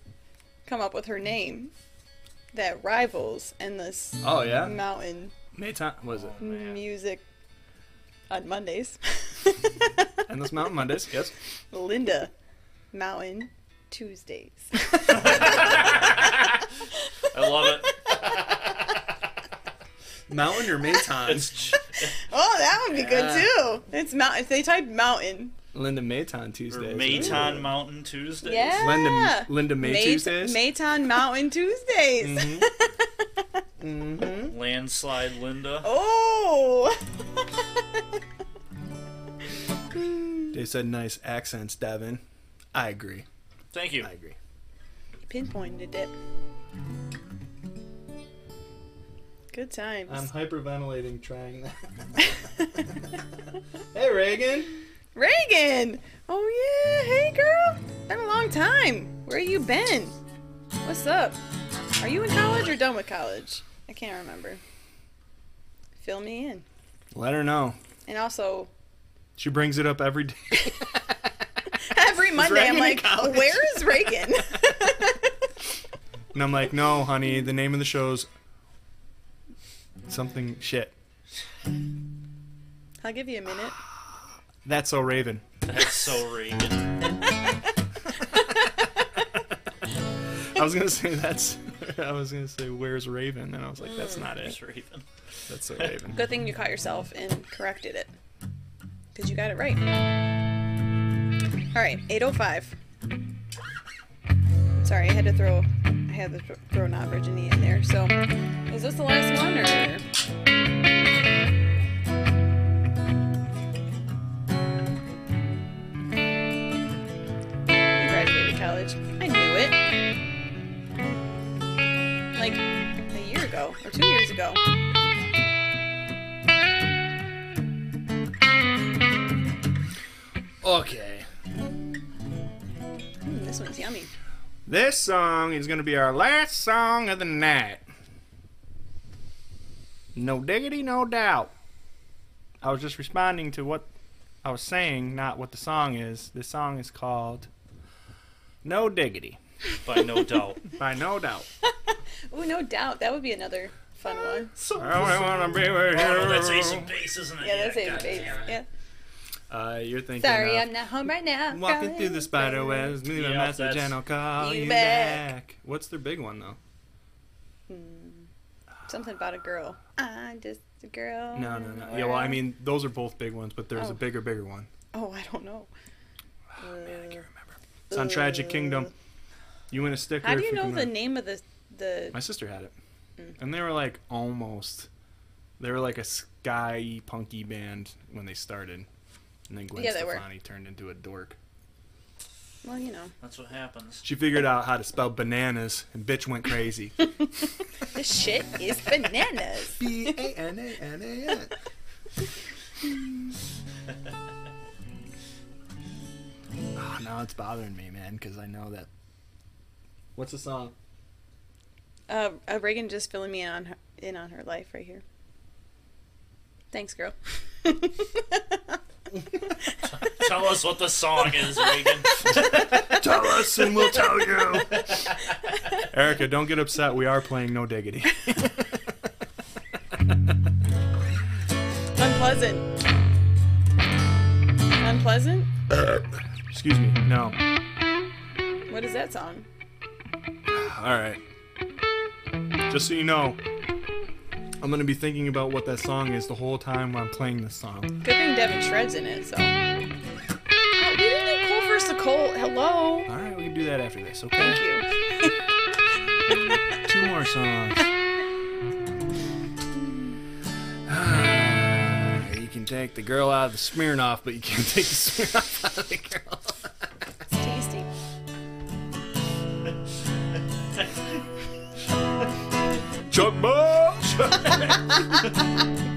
come up with her name that rivals endless Oh yeah. mountain Mayton was it? music on Mondays. Endless Mountain Mondays. Yes. Linda Mountain Tuesdays. I love it. Mountain or Mayton? It's j- Oh, that would be good too. It's mountain. If they type mountain, Linda Mayton or Tuesdays. Mayton Mountain Tuesdays. yeah. Linda Linda May May- Tuesdays. Mayton Mountain Tuesdays. Mm-hmm. Landslide Linda. Oh. They said nice accents, Devin. I agree. Thank you. I agree. Pinpointed it. Good times. I'm hyperventilating trying that. hey Reagan. Reagan! Oh yeah, hey girl! Been a long time. Where you been? What's up? Are you in college or done with college? I can't remember. Fill me in. Let her know. And also, She brings it up every day. every Monday I'm like, where is Reagan? And I'm like, no, honey, the name of the show's something shit. I'll give you a minute. That's so Raven. That's so Raven. I was gonna say that's. I was gonna say where's Raven, and I was like, that's not it. It's Raven. That's so Raven. Good thing you caught yourself and corrected it. Because you got it right. Alright, 805. Sorry, I had to throw I had to throw not Virginia in there. So is this the last one or college. I knew it. Like a year ago or two years ago. Okay. Mm, this one's yummy. This song is gonna be our last song of the night. No diggity, no doubt. I was just responding to what I was saying, not what the song is. This song is called No Diggity By no doubt. by No Doubt. Oh, no doubt. That would be another fun one. So I wanna be with you. Oh, that's Ace of Base, isn't it? Yeah, that's God Ace Base. Yeah. Uh, you're thinking. Sorry, of I'm not home right now. Walking Girl, through the spider webs, leave a Yep, message that's- and I'll call You you, back. back. What's their big one though? Hmm. Something about a girl. I'm just a girl. No, no, no. Yeah, well, I mean, those are both big ones, but there's Oh. a bigger, bigger one. Oh, I don't know. Oh, man, I can't remember. It's on Tragic Kingdom. You win a sticker. How do if you know the rem- name of the the? My sister had it, Mm. and they were like almost. They were like a ska punky band when they started, and then Gwen Yeah, they were. Stefani turned into a dork. Well, you know, That's what happens. She figured out how to spell bananas, and bitch went crazy. this shit is bananas. B A N A N A N. Oh, now it's bothering me, man, because I know that. What's the song? Uh, uh, Reagan just filling me in on her, in on her life right here. Thanks, girl. Tell us what the song is, Reagan. Tell us, and we'll tell you. Erica, don't get upset. We are playing No Diggity. Unpleasant. Unpleasant? Excuse me. No. What is that song? All right. Just so you know, I'm gonna be thinking about what that song is the whole time when I'm playing this song. Good thing Devin Shred's in it, so. Oh, we didn't do Cole versus Cole. Hello. All right, we can do that after this. Okay. Thank you. Two more songs. Take the girl out of the Smirnoff, but you can't take the Smirnoff out of the girl. It's tasty. Chuck Bones.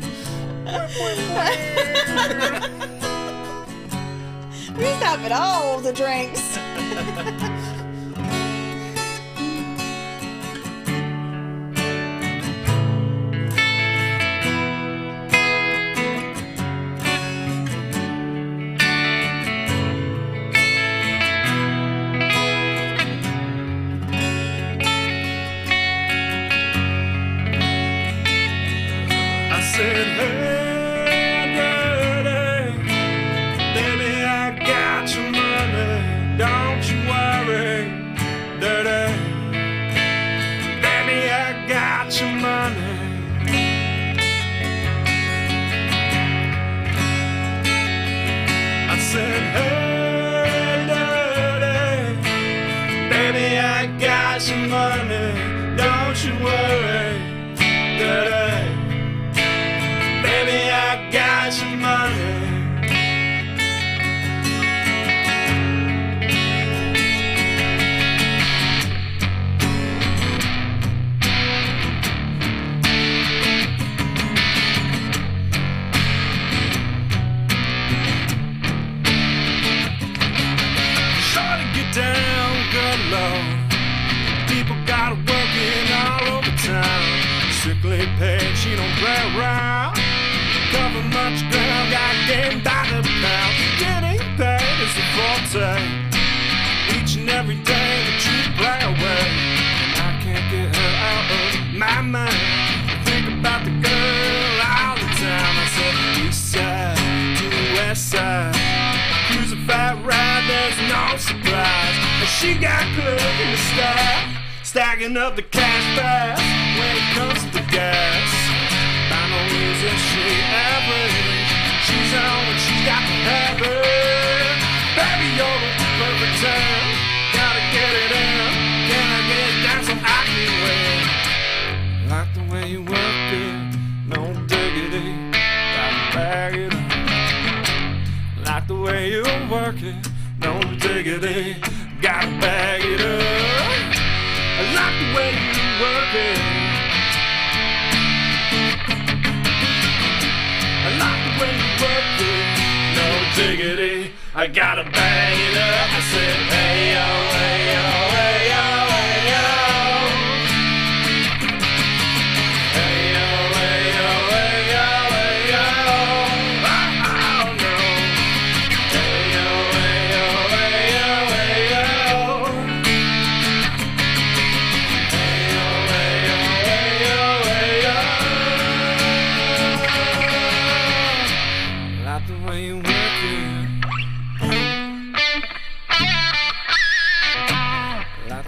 We stop at all the drinks.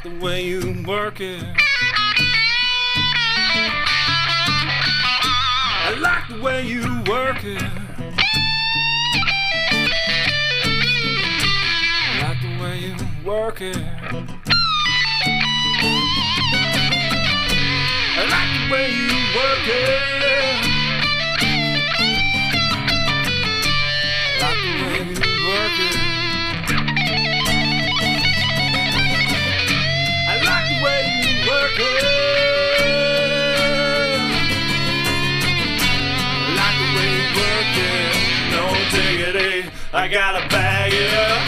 the way you work it. I like the way you work it. I like the way you work it. I like the way you work it. I gotta bag it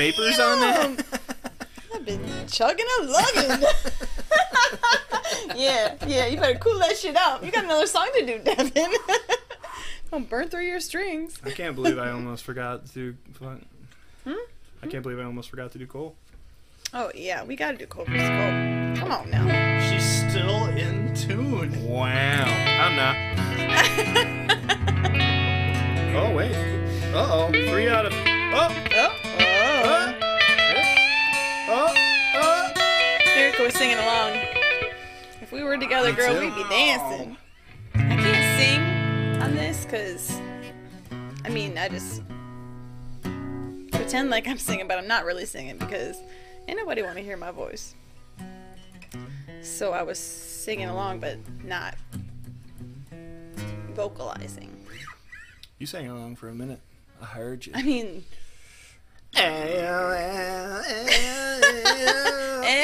Did you vapors on that? I've been chugging and lugging. yeah, yeah, you better cool that shit out. You got another song to do, Devin. Don't burn through your strings. I can't believe I almost forgot to. What? Hmm? I can't believe I almost forgot to do Cole. Oh, yeah, we gotta do Cole vs. Cole. Come on now. She's still in tune. Wow. I'm not. oh wait. Uh oh. Three out of. Oh, oh. Erica was singing along. If we were together, girl, we'd be dancing. I can't sing on this because, I mean, I just pretend like I'm singing, but I'm not really singing because ain't nobody want to hear my voice. So I was singing along, but not vocalizing. You sang along for a minute. I heard you. I mean,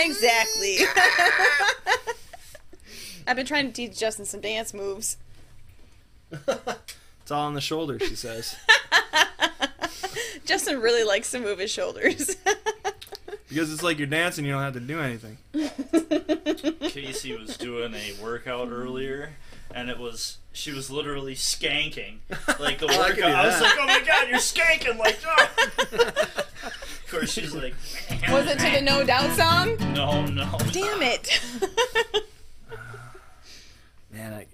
exactly. I've been trying to teach Justin some dance moves. It's all on the shoulder, she says. Justin really likes to move his shoulders. because it's like you're dancing, you don't have to do anything. Casey was doing a workout earlier, and it was she was literally skanking like the I workout. could I, was like, oh my god, you're skanking like. Oh. of course, she's like. Was it to the No Doubt song? No, no. Damn it. Man, I.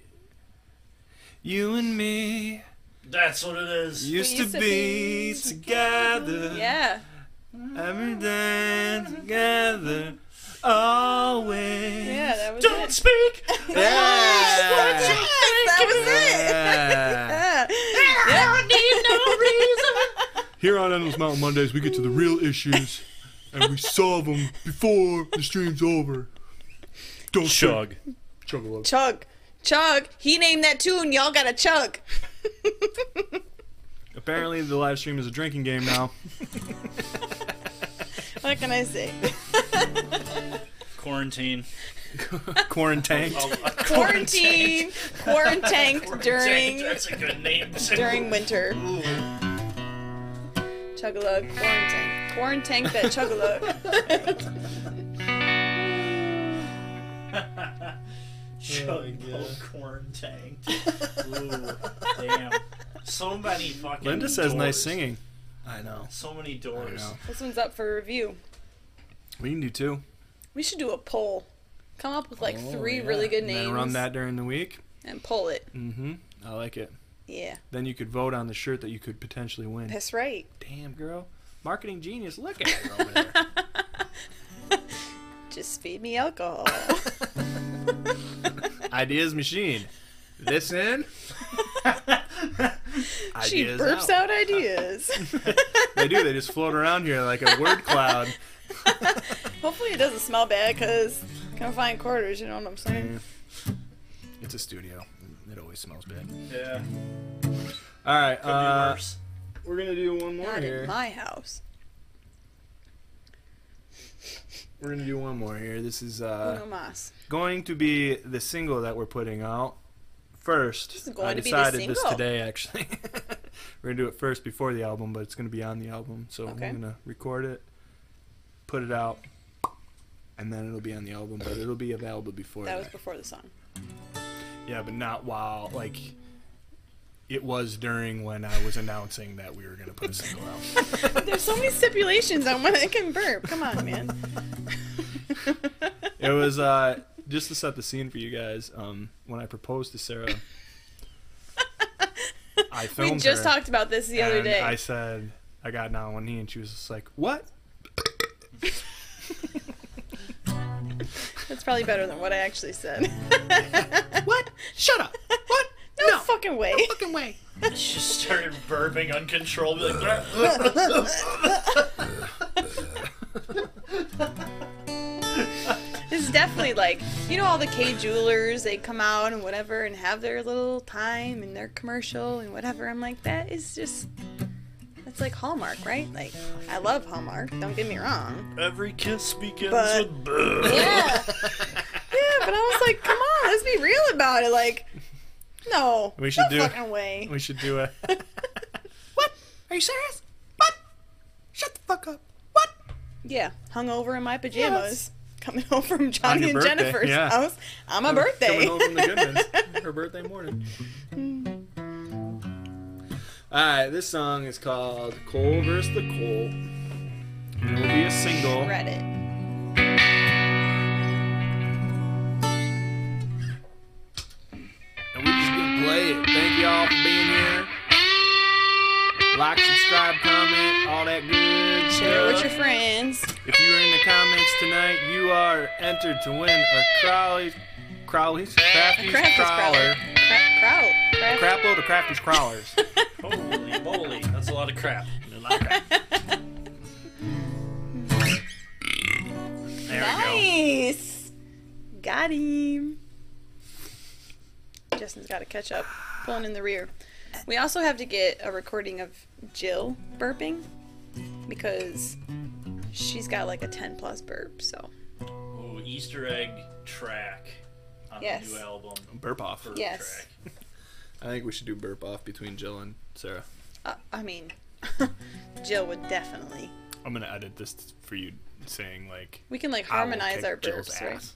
You and me That's what it is. used, used to, to be be together. yeah. Every day together. Always. Yeah, that was Don't it. speak. Yeah. that was it. Yeah. it. yeah. Here on Endless Mountain Mondays, we get to the real issues and we solve them before the stream's over. Don't Chug. Chug along. Chug. Chug. He named that tune. Y'all gotta chug. Apparently, the live stream is a drinking game now. what can I say? Quarantine. Quarantined. Oh, Quarantine. Quarantined during That's a good name. too. during winter. Ooh. Chug-a-lug. Quarantine. Quarantine that chug-a-lug. Chug oh, quarantine. Ooh, damn. So many fucking. Linda says nice singing. I know. So many I doors. know. this one's up for review. We can do two. We should do a poll. Come up with like Oh, three yeah. really good And names then run that during the week. and pull it. Mm-hmm. I like it. Yeah, Then you could vote on the shirt that you could potentially win. that's right. Damn, girl. Marketing genius. Look at her over there. Just feed me alcohol. Ideas machine. Listen. she Ideas burps out ideas. they do. They just float around here like a word cloud. Hopefully it doesn't smell bad because can't find quarters. You know what I'm saying? It's a studio. It always smells bad. Yeah. All right. Could be Uh, worse. we're gonna do one more Not here. in my house. We're gonna do one more here. This is uh, going to be the single that we're putting out first. Going I to decided this today, actually. we're gonna do it first before the album, but it's gonna be on the album. So Okay. I'm gonna record it put it out, and then it'll be on the album, but it'll be available before That that. was before the song. Yeah, but not while like it was during when I was announcing that we were gonna put a single out. There's so many stipulations on when it can burp. Come on, man. it was uh just to set the scene for you guys. Um, when I proposed to Sarah, I we just her, talked about this the other day. I said I got down on one knee, and she was just like, "What?" That's probably better than what I actually said. What? Shut up! What? no, fucking way. No fucking way! She just started burping uncontrollably. Like, This is definitely like you know all the Kay jewelers they come out and whatever and have their little time and their commercial and whatever. I'm like that is just that's like Hallmark, right? Like I love Hallmark. Don't get me wrong. Every kiss begins But- with boo. Yeah. yeah, but I was like, come on, let's be real about it. Like, no, We should no do- fucking way. We should do a. what? Are you serious? What? Shut the fuck up! What? Yeah, hung over in my pajamas, coming home from Johnny and birthday, Jennifer's yeah. house on my birthday. Coming home from the goodness. Her birthday morning. Hmm. Alright, this song is called Cole vs. the Cole. It will be a single. Read it. And we just gonna play it. Thank y'all for being here. Like, subscribe, comment, all that good Share it with your friends. If you are in the comments tonight, you are entered to win a Crowley, Crowley's, Crafty's Crafty's Crawler. Crawler. Cra- Crow. Craft- Crap load of Crafty's Crawlers. Holy moly, that's a lot of crap. There nice. Got him. Justin's got to catch up. Pulling in the rear. We also have to get a recording of Jill burping because she's got like a 10 plus burp. So, we. Ooh, Easter egg track on Yes. the new album. Burp off. Burp Yes. track. I think we should do burp off between Jill and Sarah. uh, I mean, Jill would definitely. I'm gonna edit this for you saying like We can like harmonize our Jill's burps, right?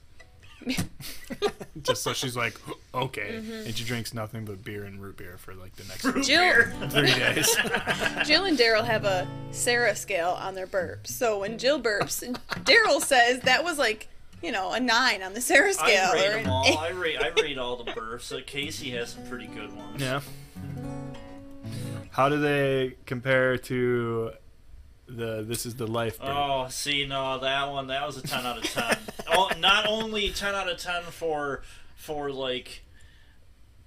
Ass. Just so she's like, okay, Mm-hmm. and she drinks nothing but beer and root beer for like the next Jill, three days. Jill and Daryl have a Sarah scale on their burps. So when Jill burps, Daryl says that was like, you know, a nine on the Sarah scale. I rate them all. eight. I rate, I rate all the burps. So Casey has some pretty good ones. yeah. How do they compare to the "This Is the Life"? burp? Oh, see, no, that one, that was a 10 out of 10. oh, not only 10 out of 10 for, for like,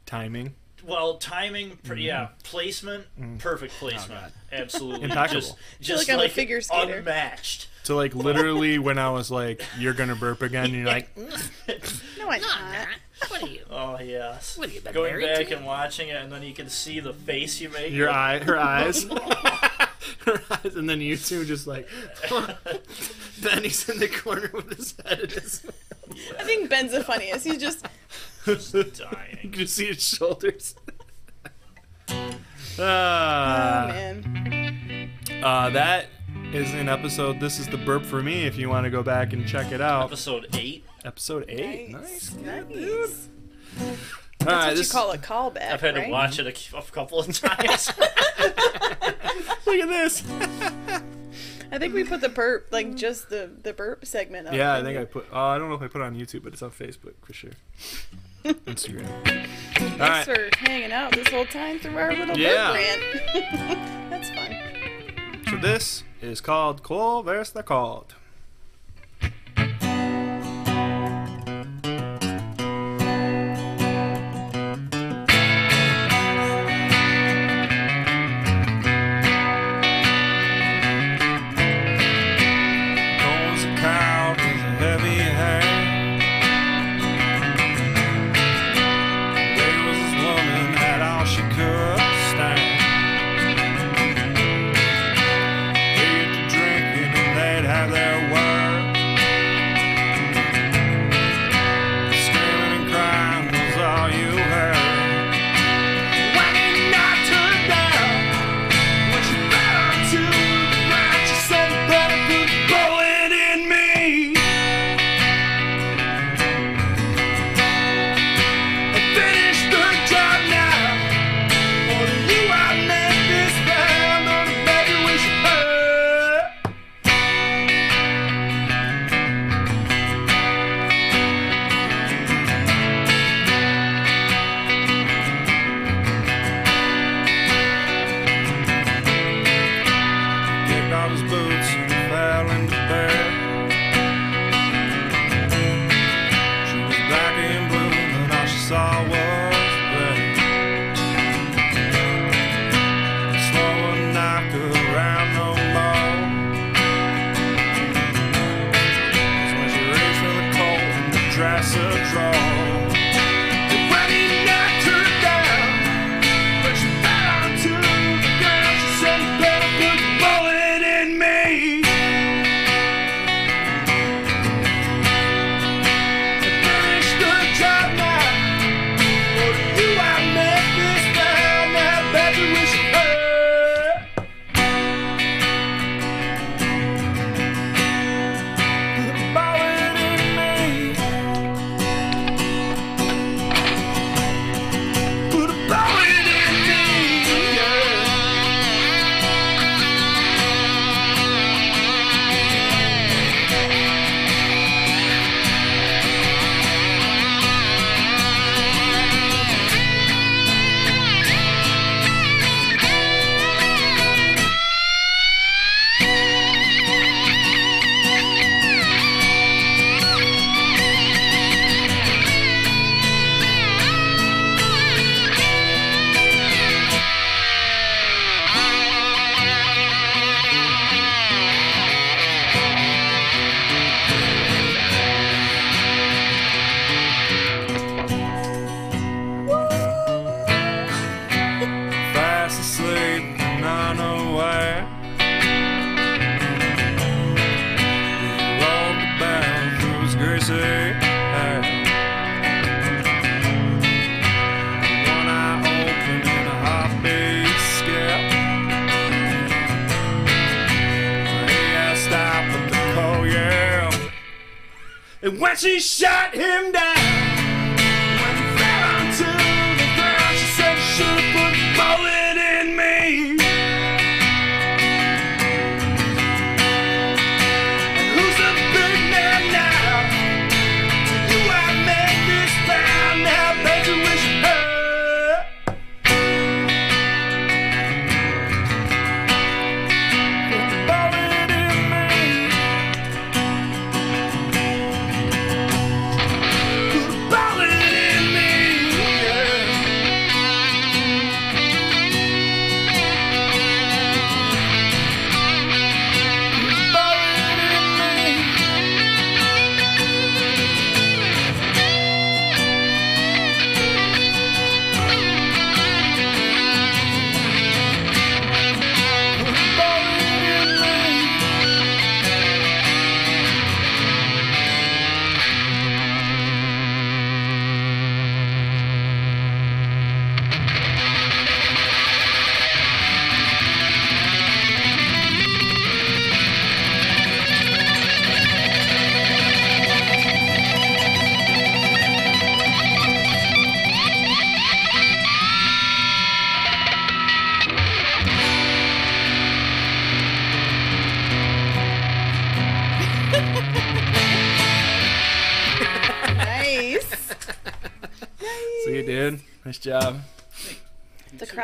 Timing. well, timing, pr- mm-hmm. yeah, placement, mm. perfect oh, placement. God. Absolutely. Impeccable. Just, just like I'm a like figure skater. unmatched. So like literally when I was like, "You're gonna burp again," you're like, mm. No, I'm not. What are you? Oh, yes. What are you? Going back and watching it, and then you can see the face you make. your eye, her eyes, her eyes, and then you two just like, Benny's in the corner with his head in his. I think Ben's the funniest. He's just just You can see his shoulders. oh Ah, man. uh, that is an episode. This is the burp for me. If you want to go back and check it out, Episode 8. episode eight. Nice. Nice. Nice. All That's right, what this you call a callback. I've had right? to watch it a couple of times. Look at this. I think we put the burp, like just the the burp segment. Up Yeah, I think we? I put. Oh, I don't know if I put it on YouTube, but it's on Facebook for sure. Instagram. Thanks right. for hanging out this whole time through our little Yeah. burp rant. That's fun. So this is called Cole vs. the Called.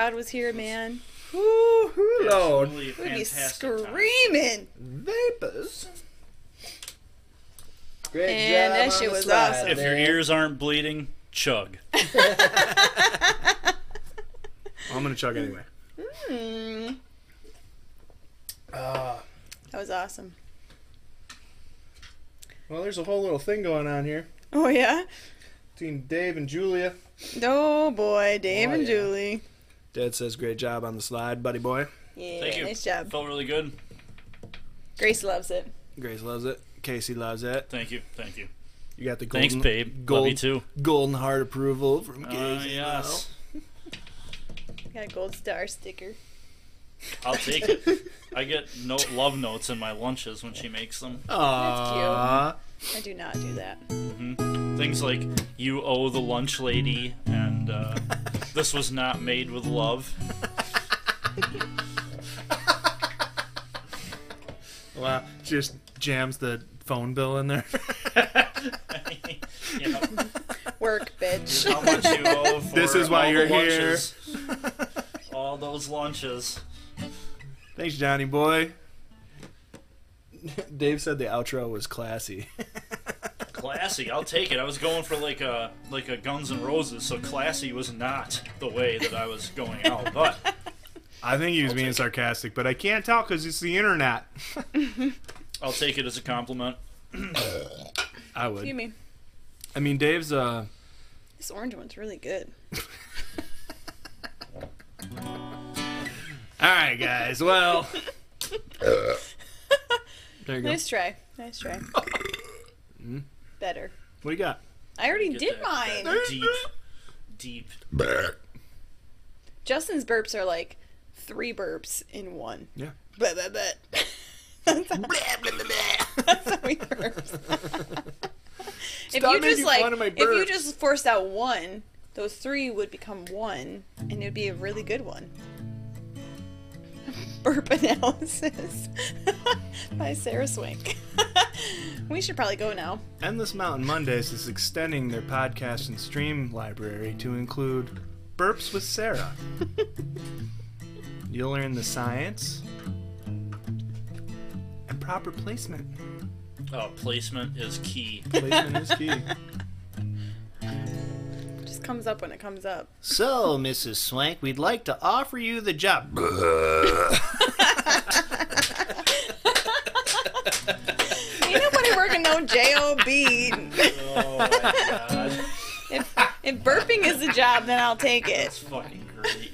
Crowd was here, man. Ooh, Lord. Absolutely We'd be fantastic time. screaming. Vapors. Great And job that shit was slide awesome. If your ears aren't bleeding, chug. I'm gonna chug anyway. Hmm. Uh, That was awesome. well, there's a whole little thing going on here Oh yeah. between Dave and Julia. Oh boy, Dave Oh, and yeah. Julie. Dad says, "Great job on the slide, buddy boy." Yeah, Thank you. nice job. Felt really good. Grace loves it. Grace loves it. Casey loves it. Thank you. Thank you. You got the golden, Thanks, babe. Gold, Love you too. golden heart approval from Uh, Casey. yes. Got a gold star sticker. I'll take it. I get note love notes in my lunches when she makes them. Aww. I do not do that. Things like "You owe the lunch lady" and uh, "This was not made with love." Wow. Just jams the phone bill in there. you know, Work, bitch. how much you owe for This is why all you're the here. lunches. all those lunches. Thanks, Johnny boy. Dave said the outro was classy. Classy, I'll take it. I was going for like a like a Guns N' Roses, so classy was not the way that I was going out. But I think he was I'll being take it. sarcastic, but I can't tell because it's the internet. I'll take it as a compliment. I Excuse would. me. I mean, Dave's uh. This orange one's really good. All right, guys. Well, there you go. Nice try. Nice try. Mm. Better. What do you got? I already Get did that- mine. that Deep, deep. Justin's burps are like three burps in one. Yeah. But but but. That's how, that's how he burps. if Stop you just making like, fun of my if you burps. just forced out one, those three would become one, and it'd be a really good one. Burp analysis by Sarah Swink. we should probably go now. Endless Mountain Mondays is extending their podcast and stream library to include Burps with Sarah. You'll learn the science and proper placement. Oh, placement is key. Placement is key. Just comes up when it comes up. So, Mrs. Swank, we'd like to offer you the job. Ain't nobody working no job. Oh my god, If if burping is the job, then I'll take it. that's fucking great.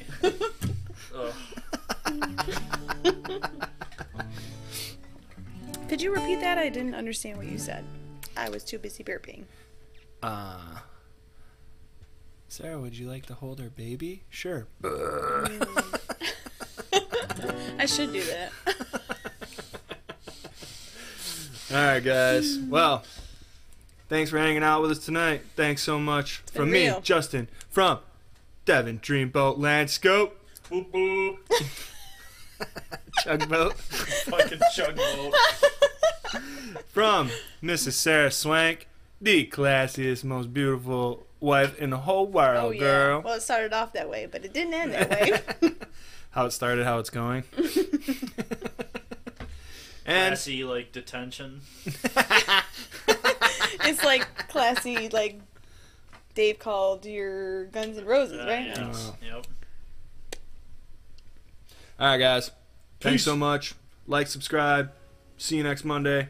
Could you repeat that? I didn't understand what you said. I was too busy burping. Uh, Sarah, would you like to hold our baby? Sure. I should do that. All right, guys. Well, thanks for hanging out with us tonight. Thanks so much from me, real. Justin, from Devin Dreamboat Landscope, Boop boop. Chugboat, Fucking chug boat. from Mrs. Sarah Swank, the classiest, most beautiful wife in the whole world, Oh yeah. girl. Well, it started off that way, but it didn't end that way. how it started, how it's going. and Classy like detention. it's like classy, like Dave called your Guns and Roses, Uh, right? yes. Yep. all right, guys. Thanks so much. Like, subscribe. See you next Monday.